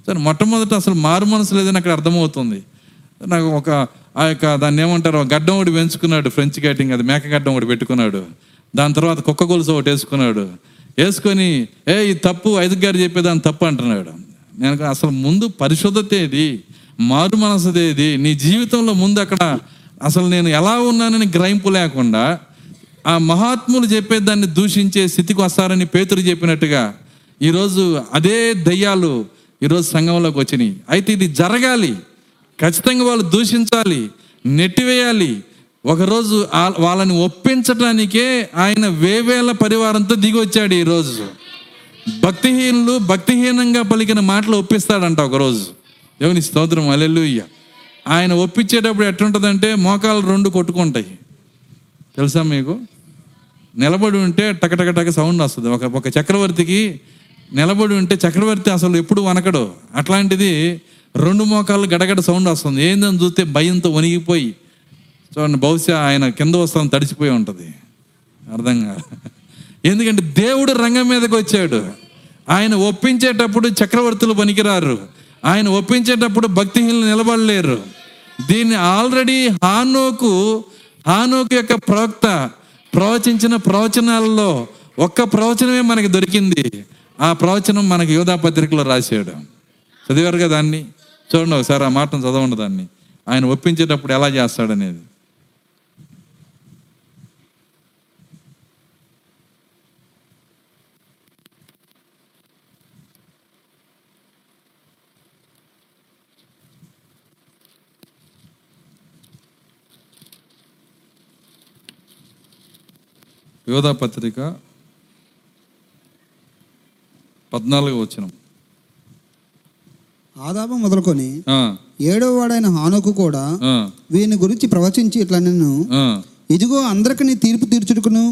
సరే మొట్టమొదట అసలు మారు మనసు లేదని అక్కడ అర్థమవుతుంది. నాకు ఒక ఆ యొక్క దాన్ని ఏమంటారు గడ్డం ఒకటి పెంచుకున్నాడు ఫ్రెంచ్ కటింగ్ అది మేక గడ్డం ఒకటి పెట్టుకున్నాడు. దాని తర్వాత కుక్క గొలుసు ఒకటి వేసుకున్నాడు. వేసుకొని ఏ ఈ తప్పు ఐదు గారు చెప్పేదాన్ని తప్పు అంటున్నాడు. నేను అసలు ముందు పరిశుద్ధత ఏది? మారు మనసుదేది నీ జీవితంలో ముందు అక్కడ అసలు నేను ఎలా ఉన్నానని గ్రహింపు లేకుండా ఆ మహాత్ములు చెప్పేదాన్ని దూషించే స్థితికి వస్తారని పేతురు చెప్పినట్టుగా ఈరోజు అదే దయ్యాలు ఈరోజు సంఘంలోకి వచ్చినాయి. అయితే ఇది జరగాలి. ఖచ్చితంగా వాళ్ళు దూషించాలి. నెట్టివేయాలి. ఒకరోజు వాళ్ళని ఒప్పించటానికే ఆయన వేవేల పరివారంతో దిగి వచ్చాడు ఈరోజు. భక్తిహీనులు భక్తిహీనంగా పలికిన మాటలు ఒప్పిస్తాడంట ఒకరోజు. దేవుని స్తోత్రం. అలెలుయ్య ఆయన ఒప్పించేటప్పుడు ఎట్లుంటుందంటే మోకాలు రెండు కొట్టుకుంటాయి. తెలుసా మీకు? నిలబడి ఉంటే టకటకటక టక సౌండ్ వస్తుంది. ఒక ఒక చక్రవర్తికి నిలబడి ఉంటే చక్రవర్తి అసలు ఎప్పుడు వనకడు. అట్లాంటిది రెండు మోకాళ్ళు గడగడ సౌండ్ వస్తుంది. ఏందని చూస్తే భయంతో వణిగిపోయి చూడండి బహుశా ఆయన కింద వస్తాను తడిచిపోయి ఉంటుంది. అర్థం కాదు. ఎందుకంటే దేవుడు రంగం మీదకి వచ్చాడు. ఆయన ఒప్పించేటప్పుడు చక్రవర్తులు పనికిరారు. ఆయన ఒప్పించేటప్పుడు భక్తిహీనులు నిలబడలేరు. దీన్ని ఆల్రెడీ హానోకు హానోకు యొక్క ప్రవక్త ప్రవచించిన ప్రవచనాలలో ఒక్క ప్రవచనమే మనకి దొరికింది. ఆ ప్రవచనం మనకి యోధా పత్రికలో రాశాడు చదివారు కదా దాన్ని? చూడండి ఒకసారి ఆ మాటను చదవండి దాన్ని. ఆయన ఒప్పించేటప్పుడు ఎలా చేస్తాడనేది. యోధా పత్రిక పద్నాలుగు వచ్చిన ఆదాబు మొదలుకొని ఏడవ వాడైన హానుకు కూడా వీని గురించి ప్రవచించి ఇట్లా నిన్ను ఇదిగో అందరికి తీర్పు తీర్చుటకును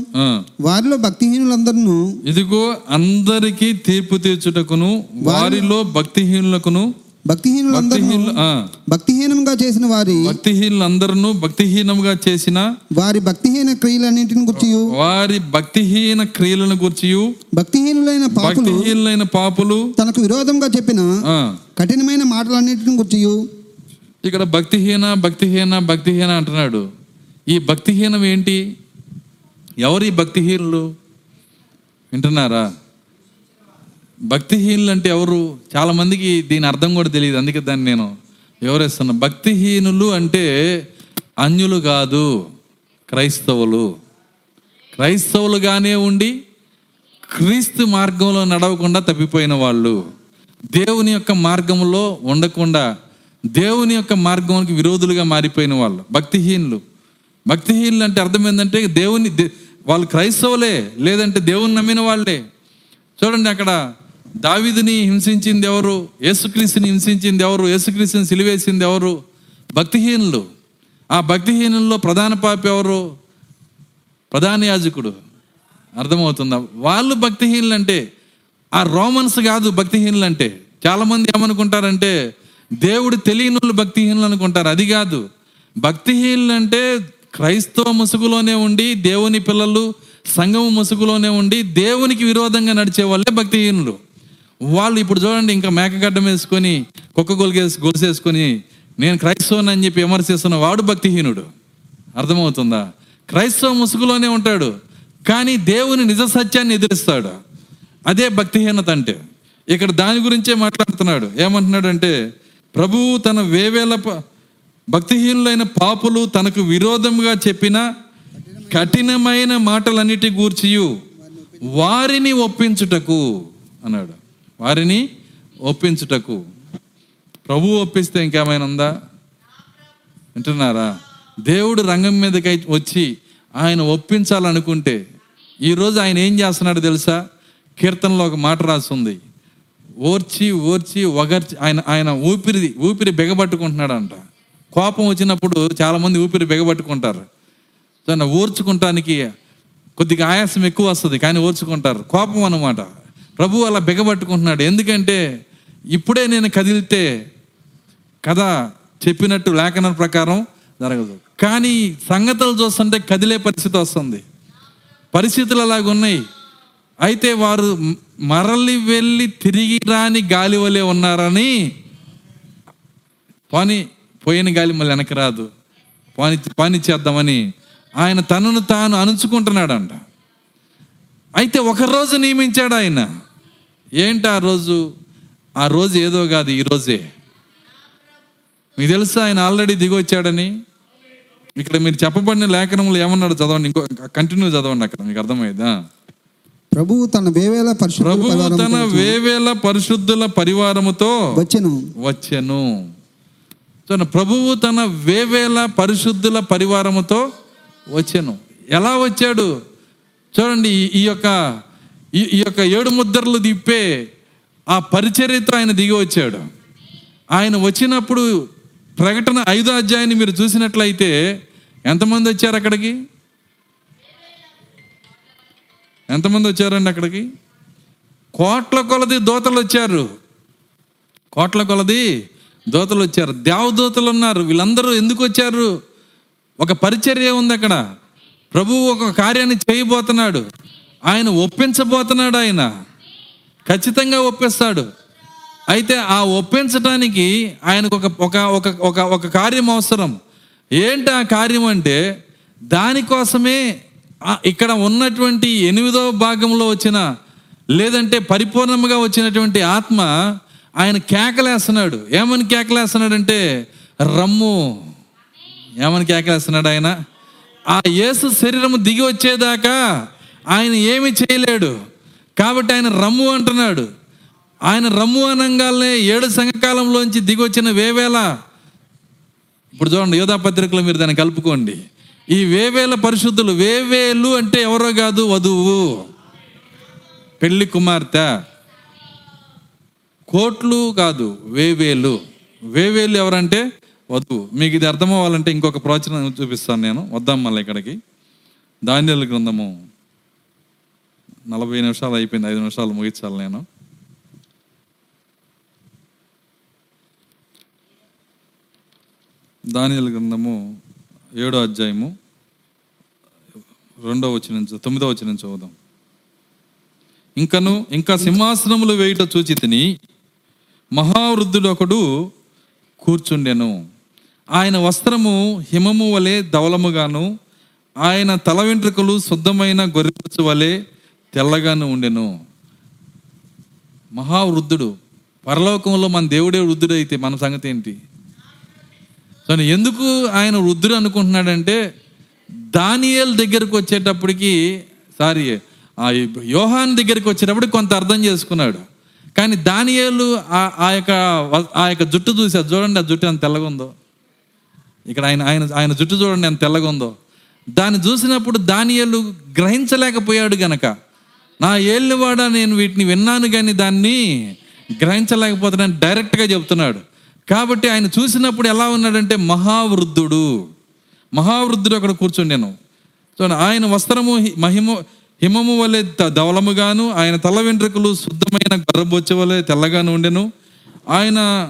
వారిలో భక్తిహీనులందరూ ఇదిగో అందరికీ తీర్పు తీర్చుటకును వారిలో భక్తిహీనులకును భక్తిహీనులు భక్తిహీనంగా చేసిన వారి భక్తిహీనులందరూ భక్తిహీనముగా చేసిన వారి భక్తిహీన క్రియలన్నింటిని గుర్చి వారి భక్తిహీన క్రియలను గుర్చియు. భక్తిహీనులైన పాపులు భక్తిహీనులైన పాపులు తనకు విరోధంగా చెప్పిన కఠినమైన మాటలన్నింటిని గుర్చియు. ఇక్కడ భక్తిహీన భక్తిహీన భక్తిహీన అంటున్నాడు. ఈ భక్తిహీనం ఏంటి? ఎవరు భక్తిహీనులు? వింటున్నారా? భక్తిహీనులు అంటే ఎవరు? చాలా మందికి దీని అర్థం కూడా తెలియదు. అందుకే దాన్ని నేను వివరిస్తున్నా. భక్తిహీనులు అంటే అన్యులు కాదు క్రైస్తవులు. క్రైస్తవులుగానే ఉండి క్రీస్తు మార్గంలో నడవకుండా తప్పిపోయిన వాళ్ళు. దేవుని యొక్క మార్గంలో ఉండకుండా దేవుని యొక్క మార్గానికి విరోధులుగా మారిపోయిన వాళ్ళు భక్తిహీనులు. భక్తిహీనులు అంటే అర్థం ఏంటంటే దేవుని దే- వాళ్ళు క్రైస్తవులే లేదంటే దేవుని నమ్మిన వాళ్ళే. చూడండి అక్కడ దావిదిని హింసించింది ఎవరు? యేసుక్రీస్తుని హింసించింది ఎవరు? యేసుక్రీస్తుని సిలివేసింది ఎవరు? భక్తిహీనులు. ఆ భక్తిహీనుల్లో ప్రధాన పాపి ఎవరు? ప్రధాన యాజకుడు. అర్థమవుతుందా? వాళ్ళు భక్తిహీనులు అంటే ఆ రోమన్స్ కాదు భక్తిహీనులు అంటే చాలామంది ఏమనుకుంటారంటే దేవుడు తెలియని వాళ్ళు భక్తిహీనులు అనుకుంటారు. అది కాదు. భక్తిహీనులు అంటే క్రైస్తవ ముసుగులోనే ఉండి దేవుని పిల్లలు సంఘము ముసుగులోనే ఉండి దేవునికి విరోధంగా నడిచే వాళ్ళే భక్తిహీనులు. వాళ్ళు ఇప్పుడు చూడండి ఇంకా మేకగడ్డం వేసుకొని కుక్క గొలిగేసి గొలిసేసుకొని నేను క్రైస్తవుని అని చెప్పి విమర్శిస్తున్న వాడు భక్తిహీనుడు. అర్థమవుతుందా? క్రైస్తవ ముసుగులోనే ఉంటాడు కానీ దేవుని నిజ సత్యాన్ని ఎదిరిస్తాడు. అదే భక్తిహీనత అంటే. ఇక్కడ దాని గురించే మాట్లాడుతున్నాడు. ఏమంటున్నాడు అంటే ప్రభువు తన వేవేల భక్తిహీనులైన పాపులు తనకు విరోధంగా చెప్పిన కఠినమైన మాటలన్నిటి గూర్చియు వారిని ఒప్పించుటకు అన్నాడు. వారిని ఒప్పించుటకు. ప్రభు ఒప్పిస్తే ఇంకేమైనా ఉందా? వింటున్నారా? దేవుడు రంగం మీదకి వచ్చి ఆయన ఒప్పించాలనుకుంటే ఈరోజు ఆయన ఏం చేస్తున్నాడు తెలుసా? కీర్తనలో ఒక మాట రాస్తుంది ఓర్చి ఓర్చి ఒగర్చి ఆయన ఆయన ఊపిరి ఊపిరి బిగబట్టుకుంటున్నాడంట. కోపం వచ్చినప్పుడు చాలామంది ఊపిరి బిగబట్టుకుంటారు. దాన్ని ఓర్చుకుంటానికి కొద్దిగా ఆయాసం ఎక్కువ వస్తుంది కానీ ఓర్చుకుంటారు కోపం అనమాట ప్రభు అలా బిగబట్టుకుంటున్నాడు. ఎందుకంటే ఇప్పుడే నేను కదిలితే కథ చెప్పినట్టు లేఖనం ప్రకారం జరగదు. కానీ సంగతులు చూస్తుంటే కదిలే పరిస్థితి వస్తుంది. పరిస్థితులు అలాగ ఉన్నాయి. అయితే వారు మరలి వెళ్ళి తిరిగి రాని గాలి వలె ఉన్నారని పని పోయిన గాలి మళ్ళీ వెనక రాదు. పని పని చేద్దామని ఆయన తనను తాను అణుచుకుంటున్నాడంట. అయితే ఒక రోజు నియమించాడు ఆయన. ఏంటి ఆ రోజు? ఆ రోజు ఏదో కాదు ఈ రోజే. మీకు తెలుసా ఆయన ఆల్రెడీ దిగి వచ్చాడని? ఇక్కడ మీరు చెప్పబడిన లేఖనంలో ఏమన్నాడు చదవండి ఇంకో కంటిన్యూ చదవండి అక్కడ మీకు అర్థమైందా? ప్రభువు తన వేవేల ప్రభువు తన వేవేల పరిశుద్ధుల పరివారముతో వచ్చెను. వచ్చెను. చూడండి ప్రభువు తన వేవేల పరిశుద్ధుల పరివారముతో వచ్చెను. ఎలా వచ్చాడు? చూడండి ఈ- యొక్క ఈ ఈ యొక్క ఏడు ముద్రలు దిప్పే ఆ పరిచర్యతో ఆయన దిగి వచ్చాడు. ఆయన వచ్చినప్పుడు ప్రకటన ఐదో అధ్యాయాన్ని మీరు చూసినట్లయితే ఎంతమంది వచ్చారు అక్కడికి? ఎంతమంది వచ్చారండి అక్కడికి? కోట్ల కొలది దోతలు వచ్చారు. కోట్ల కొలది దోతలు వచ్చారు. దేవదూతలు ఉన్నారు. వీళ్ళందరూ ఎందుకు వచ్చారు? ఒక పరిచర్య ఉంది అక్కడ. ప్రభువు ఒక కార్యాన్ని చేయబోతున్నాడు. ఆయన ఒప్పించబోతున్నాడు ఆయన. ఖచ్చితంగా ఒప్పిస్తాడు. అయితే ఆ ఒప్పించడానికి ఆయనకు ఒక ఒక ఒక ఒక ఒక కార్యం అవసరం. ఏంటి ఆ కార్యం అంటే దానికోసమే ఇక్కడ ఉన్నటువంటి ఎనిమిదవ భాగంలో వచ్చిన లేదంటే పరిపూర్ణంగా వచ్చినటువంటి ఆత్మ ఆయన కేకలేస్తున్నాడు. ఏమని కేకలేస్తున్నాడంటే రమ్ము. ఏమని కేకలేస్తున్నాడు ఆయన? ఆ యేసు శరీరము దిగి వచ్చేదాకా ఆయన ఏమి చేయలేడు. కాబట్టి ఆయన రమ్ము అంటున్నాడు. ఆయన రమ్ము అనంగానే ఏడు సంఘకాలంలోంచి దిగి వచ్చిన వేవేల ఇప్పుడు చూడండి యోధా పత్రికలో మీరు దాన్ని కలుపుకోండి. ఈ వేవేల పరిశుద్ధులు వేవేలు అంటే ఎవరో కాదు వధువు. పెళ్ళి కుమార్తె. కోట్లు కాదు వేవేలు. వేవేలు ఎవరంటే వధువు మీకు ఇది అర్థం అవ్వాలంటే ఇంకొక ప్రవచనం చూపిస్తాను నేను. వద్దాం మళ్ళీ ఇక్కడికి. ధాన్యాల గ్రంథము నలభై నిమిషాలు అయిపోయింది. ఐదు నిమిషాలు ముగించాలి నేను. దానియల గ్రంథము ఏడో అధ్యాయము రెండో వచ్చిన నుంచి తొమ్మిదో వచ్చిన నుంచి చదువుదాం. ఇంకను ఇంకా సింహాసనములు వేయుట చూచి తిని మహావృద్ధుడు ఒకడు కూర్చుండెను. ఆయన వస్త్రము హిమము వలె ధవలముగాను ఆయన తల వెంట్రుకలు శుద్ధమైన గొర్రెపచ్చు వలె తెల్లగాను ఉండెను. మహావృద్ధుడు పరలోకంలో మన దేవుడే వృద్ధుడు అయితే మన సంగతి ఏంటి? సో ఎందుకు ఆయన వృద్ధుడు అనుకుంటున్నాడంటే దానియేల్ దగ్గరకు వచ్చేటప్పటికి సారీ ఆ యోహాన్ దగ్గరికి వచ్చేటప్పుడు కొంత అర్థం చేసుకున్నాడు. కానీ దానియేలు ఆ ఆ యొక్క ఆ యొక్క జుట్టు చూసి చూడండి ఆ జుట్టు ఎంత తెల్లగా ఉందో. ఇక్కడ ఆయన ఆయన ఆయన జుట్టు చూడండి ఎంత తెల్లగా ఉందో. దాన్ని చూసినప్పుడు దానియలు గ్రహించలేకపోయాడు గనక. నా ఏళ్ళవాడ నేను వీటిని విన్నాను కానీ దాన్ని గ్రహించలేకపోతున్నాను డైరెక్ట్గా చెప్తున్నాడు. కాబట్టి ఆయన చూసినప్పుడు ఎలా ఉన్నాడంటే మహావృద్ధుడు. మహావృద్ధుడు అక్కడ కూర్చుండెను. చూడండి ఆయన వస్త్రము హి- మహిమ హిమము వలె ధవలముగాను ఆయన తల వెంట్రుకలు శుద్ధమైన గర్రబొచ్చ వలె తెల్లగాను ఉండెను. ఆయన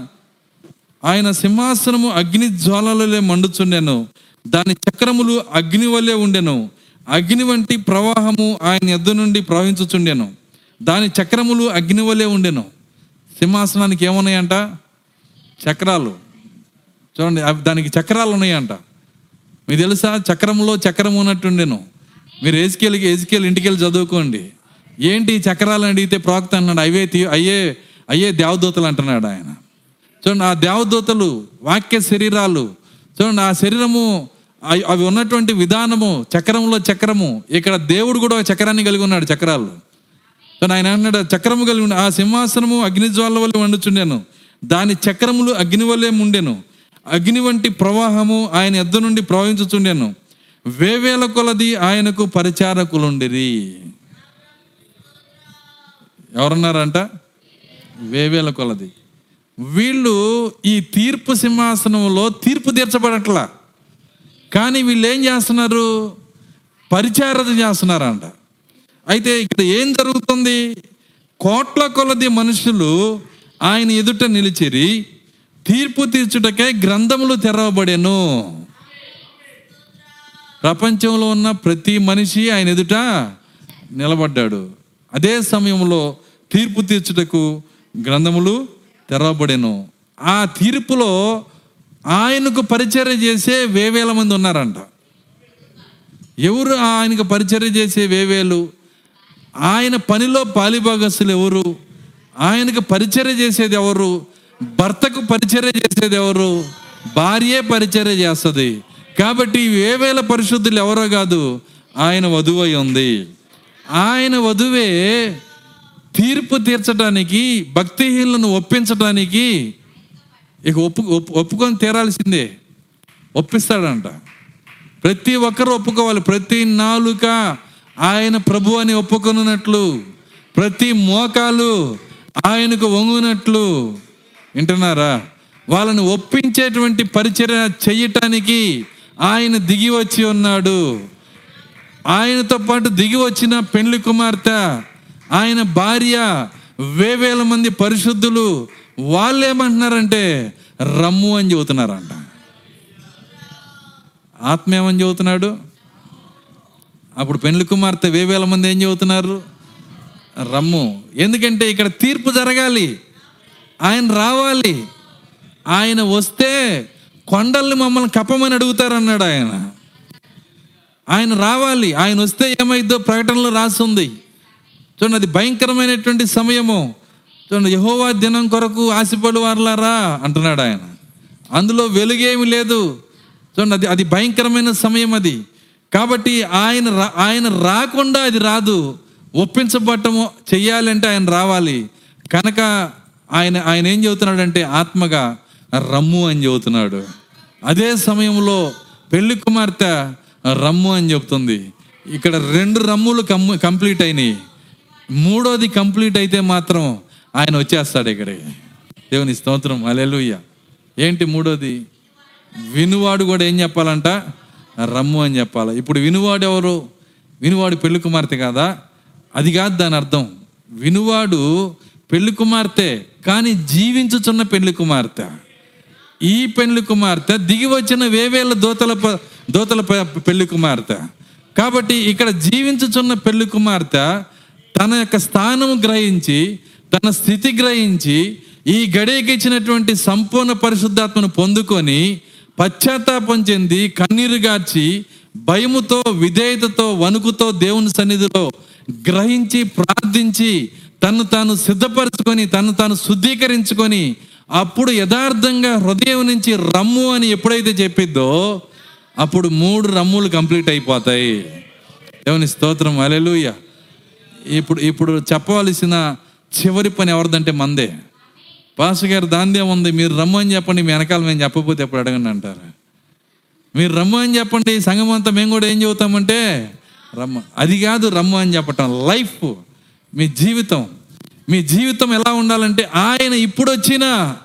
ఆయన సింహాసనము అగ్ని జ్వాలలలే మండుచుండెను. దాని చక్రములు అగ్ని వలె ఉండెను. అగ్ని వంటి ప్రవాహము ఆయన ఎద్ద నుండి ప్రవహించుచుండెను. దాని చక్రములు అగ్ని వలె ఉండెను. సింహాసనానికి ఏమున్నాయంట? చక్రాలు. చూడండి అవి దానికి చక్రాలు ఉన్నాయంట. మీకు తెలుసా? చక్రంలో చక్రం ఉన్నట్టుండెను. మీరు ఏసుకెళ్ళి ఏసుకెళ్ళి ఇంటికి వెళ్ళి చదువుకోండి. ఏంటి చక్రాలు అడిగితే ప్రాక్త అన్నాడు అవే తీ అయ్యే అయ్యే దేవదూతలు అంటున్నాడు ఆయన. చూడండి ఆ దేవదూతలు వాక్య శరీరాలు చూడండి ఆ శరీరము అవి- అవి ఉన్నటువంటి విధానము చక్రంలో చక్రము ఇక్కడ దేవుడు కూడా ఒక చక్రాన్ని కలిగి ఉన్నాడు చక్రాలు. కానీ ఆయన అన్నాడు చక్రము కలిగి ఉండే ఆ సింహాసనము అగ్నిజ్వాల వల్ల వండుచుండాను. దాని చక్రములు అగ్ని వల్లే ఉండెను అగ్ని వంటి ప్రవాహము ఆయన ఎద్ద నుండి ప్రవహించుచుండెను. వేవేల కొలది ఆయనకు పరిచారకులుండిరి. ఎవరన్నారంట? వేవేల కొలది. వీళ్ళు ఈ తీర్పు సింహాసనంలో తీర్పు తీర్చబడట్లా. కానీ వీళ్ళు ఏం చేస్తున్నారు? పరిచారత చేస్తున్నారంట. అయితే ఇక్కడ ఏం జరుగుతుంది? కోట్ల కొలది మనుషులు ఆయన ఎదుట నిలిచిరి తీర్పు తీర్చుటకే గ్రంథములు తెరవబడెను. ప్రపంచంలో ఉన్న ప్రతి మనిషి ఆయన ఎదుట నిలబడ్డాడు. అదే సమయంలో తీర్పు తీర్చుటకు గ్రంథములు తెరవబడెను. ఆ తీర్పులో ఆయనకు పరిచర్య చేసే వేవేల మంది ఉన్నారంట. ఎవరు ఆయనకు పరిచర్య చేసే వేవేలు? ఆయన పనిలో పాలిభాగస్తులు ఎవరు? ఆయనకు పరిచర్య చేసేది ఎవరు? భర్తకు పరిచర్య చేసేది ఎవరు? భార్యే పరిచర్య చేస్తుంది. కాబట్టి వేవేల పరిశుద్ధులు ఎవరో కాదు ఆయన వధువై ఉంది. ఆయన వధువే తీర్పు తీర్చడానికి భక్తిహీనులను ఒప్పించడానికి ఇక ఒప్పు ఒప్పు- ఒప్పుకొని తీరాల్సిందే. ఒప్పిస్తాడంట. ప్రతి ఒక్కరు ఒప్పుకోవాలి. ప్రతి నాలుక ఆయన ప్రభు అని ఒప్పుకొనున్నట్లు ప్రతి మోకాలు ఆయనకు వంగునట్లు వింటున్నారా? వాళ్ళని ఒప్పించేటువంటి పరిచర్య చేయటానికి ఆయన దిగి వచ్చి ఉన్నాడు. ఆయనతో పాటు దిగి వచ్చిన పెండ్లి కుమార్తె ఆయన భార్య వేవేల మంది పరిశుద్ధులు వాళ్ళు ఏమంటున్నారంటే రమ్ము అని చెబుతున్నారంట. ఆత్మ ఏమని చెబుతున్నాడు? అప్పుడు పెండ్లి కుమార్తె వేవేల మంది ఏం చెబుతున్నారు? రమ్ము. ఎందుకంటే ఇక్కడ తీర్పు జరగాలి. ఆయన రావాలి. ఆయన వస్తే కొండల్ని మమ్మల్ని కప్పమని అడుగుతారన్నాడు ఆయన. ఆయన రావాలి. ఆయన వస్తే ఏమైద్దో ప్రకటనలో రాసి ఉంది చూడండి అది భయంకరమైనటువంటి సమయము. చూడండి యహోవా దినం కొరకు ఆశపడు వారలారా అంటున్నాడు ఆయన. అందులో వెలుగేమి లేదు. చూడండి అది అది భయంకరమైన సమయం అది. కాబట్టి ఆయన రా- ఆయన రాకుండా అది రాదు. ఒప్పించబట్టము చెయ్యాలంటే ఆయన రావాలి. కనుక ఆయన ఆయన ఏం చెబుతున్నాడంటే ఆత్మగా రమ్ము అని చెబుతున్నాడు. అదే సమయంలో పెళ్ళి కుమార్తె రమ్ము అని చెప్తుంది. ఇక్కడ రెండు రమ్ములు కమ్ కంప్లీట్ అయినాయి. మూడోది కంప్లీట్ అయితే మాత్రం ఆయన వచ్చేస్తాడు ఇక్కడికి. దేవుని స్తోత్రం. అలెలుయ్య ఏంటి మూడోది? వినువాడు కూడా ఏం చెప్పాలంట? రమ్ము అని చెప్పాలి. ఇప్పుడు వినువాడు ఎవరు? వినువాడు పెళ్ళి కుమార్తె కాదా? అది కాదు దాని అర్థం. వినువాడు పెళ్ళి కుమార్తె కానీ జీవించుచున్న పెళ్ళి కుమార్తె. ఈ పెళ్ళి కుమార్తె దిగి వచ్చిన వేవేల దోతల దోతల పెళ్ళి కుమార్తె. కాబట్టి ఇక్కడ జీవించుచున్న పెళ్ళి కుమార్తె తన యొక్క స్థానం గ్రహించి తన స్థితి గ్రహించి ఈ గడియకి ఇచ్చినటువంటి సంపూర్ణ పరిశుద్ధాత్మను పొందుకొని పశ్చాత్తాపం చెంది కన్నీరు గార్చి భయముతో విధేయతతో వణుకుతో దేవుని సన్నిధిలో గ్రహించి ప్రార్థించి తను తాను సిద్ధపరచుకొని తను తాను శుద్ధీకరించుకొని అప్పుడు యథార్థంగా హృదయం నుంచి రమ్ము అని ఎప్పుడైతే చెప్పిద్దో అప్పుడు మూడు రమ్ములు కంప్లీట్ అయిపోతాయి. దేవుని స్తోత్రం. అలెలుయ్యా ఇప్పుడు ఇప్పుడు చెప్పవలసిన చివరి పని ఎవరిదంటే మందే. పాస్ గారు దాందే ఉంది మీరు రమ్ము అని చెప్పండి మీ వెనకాల మేము చెప్పకపోతే ఎప్పుడు అడగండి అంటారు. మీరు రమ్ము అని చెప్పండి సంఘం అంతా మేము కూడా ఏం చెబుతామంటే రమ్మ. అది కాదు రమ్ము అని చెప్పటం లైఫ్ మీ జీవితం. మీ జీవితం ఎలా ఉండాలంటే ఆయన ఇప్పుడు వచ్చినా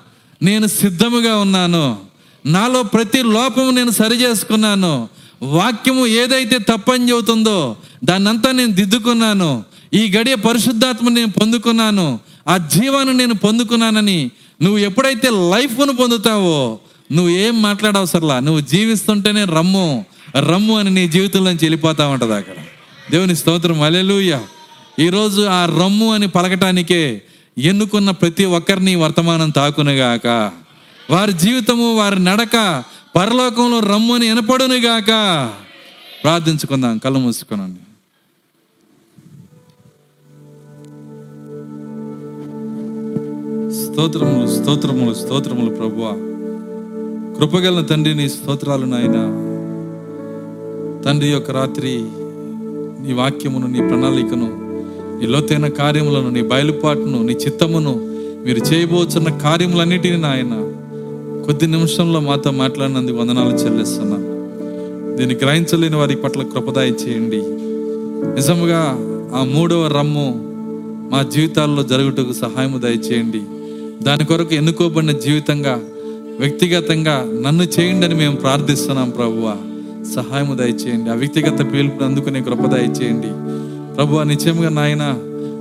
నేను సిద్ధముగా ఉన్నాను. నాలో ప్రతి లోపము నేను సరి చేసుకున్నాను. వాక్యము ఏదైతే తప్పని చెబుతుందో దాన్నంతా నేను దిద్దుకున్నాను. ఈ గడియ పరిశుద్ధాత్మ నేను పొందుకున్నాను ఆ జీవాన్ని నేను పొందుకున్నానని నువ్వు ఎప్పుడైతే లైఫ్ను పొందుతావో నువ్వు ఏం మాట్లాడవసరలా నువ్వు జీవిస్తుంటేనే రమ్ము రమ్ము అని నీ జీవితంలోంచి వెళ్ళిపోతా ఉంటుంది అక్కడ. దేవుని స్తోత్రం అలెలుయ్య ఈరోజు ఆ రమ్ము అని పలకటానికే ఎన్నుకున్న ప్రతి ఒక్కరిని వర్తమానం తాకునుగాక. వారి జీవితము వారి నడక పరలోకంలో రమ్ము అని వినపడునుగాక. ప్రార్థించుకుందాం కళ్ళు మూసుకునండి. స్తోత్రములు స్తోత్రములు స్తోత్రములు ప్రభువ. కృపగల తండ్రి నీ స్తోత్రాలు నాయన. తండ్రి యొక్క రాత్రి నీ వాక్యమును నీ ప్రణాళికను నీ లోతైన కార్యములను నీ బయలుపాటును నీ చిత్తమును మీరు చేయబోతున్న కార్యములన్నిటిని నాయన కొద్ది నిమిషంలో మాతో మాట్లాడినందుకు వందనాలు చెల్లిస్తున్నా. దీన్ని గ్రహించలేని వారి పట్ల కృపదాయి చేయండి నిజముగా ఆ మూడవ రమ్ము మా జీవితాల్లో జరుగుటకు సహాయము దయచేయండి. దాని కొరకు ఎన్నుకోబడిన జీవితంగా వ్యక్తిగతంగా నన్ను చేయండి అని మేము ప్రార్థిస్తున్నాం ప్రభువ. సహాయము దయచేయండి. ఆ వ్యక్తిగత పిలుపుని అందుకునే కృప దయచేయండి. ప్రభు నిశ్చయముగా నాయన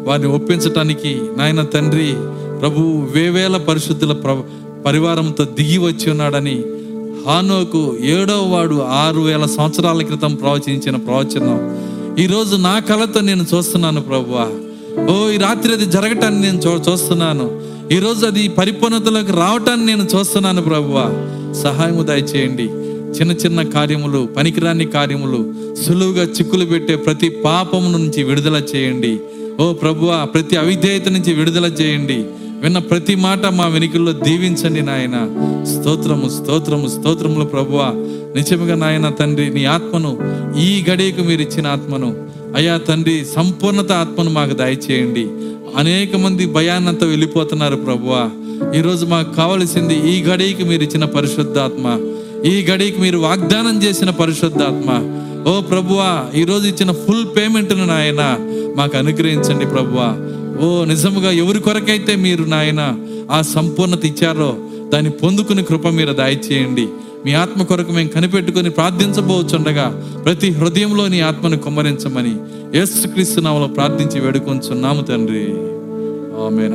వారిని ఒప్పించటానికి నాయన తండ్రి ప్రభు వేవేల పరిశుద్ధుల ప్ర పరివారంతో దిగి వచ్చి ఉన్నాడని హానోకు ఏడో వాడు ఆరు వేల సంవత్సరాల క్రితం ప్రవచించిన ప్రవచనం. ఈరోజు నా కళతో నేను చూస్తున్నాను ప్రభువా. ఓ ఈ రాత్రి అది జరగటాన్ని నేను చూ చూస్తున్నాను. ఈరోజు అది పరిపూర్ణతలోకి రావటాన్ని నేను చూస్తున్నాను ప్రభువ. సహాయము దయచేయండి. చిన్న చిన్న కార్యములు పనికిరాని కార్యములు సులువుగా చిక్కులు పెట్టే ప్రతి పాపము నుంచి విడుదల చేయండి. ఓ ప్రభువ ప్రతి అవిధేయత నుంచి విడుదల చేయండి. విన్న ప్రతి మాట మా వెనుకల్లో దీవించండి నాయన. స్తోత్రము స్తోత్రము స్తోత్రములు ప్రభువ. నిజముగా నాయన తండ్రి నీ ఆత్మను ఈ గడియకు మీరు ఇచ్చిన ఆత్మను. అయ్యా తండ్రి సంపూర్ణత ఆత్మను మాకు దయచేయండి. అనేక మంది భయాన్నంతా వెళ్ళిపోతున్నారు ప్రభువా. ఈరోజు మాకు కావలసింది ఈ గడికి మీరు ఇచ్చిన పరిశుద్ధాత్మ. ఈ గడికి మీరు వాగ్దానం చేసిన పరిశుద్ధాత్మ. ఓ ప్రభువా ఈరోజు ఇచ్చిన ఫుల్ పేమెంట్ను నాయన మాకు అనుగ్రహించండి ప్రభువా. ఓ నిజముగా ఎవరి కొరకైతే మీరు నాయన ఆ సంపూర్ణత ఇచ్చారో దాన్ని పొందుకుని కృప మీరు దయచేయండి. మీ ఆత్మ కొరకు మేము కనిపెట్టుకుని ప్రార్థించబోచుండగా ప్రతి హృదయంలో నీ ఆత్మను కుమ్మరించమని యేసుక్రీస్తు నామలో ప్రార్థించి వేడుకొంచున్నాము తండ్రి. ఆమె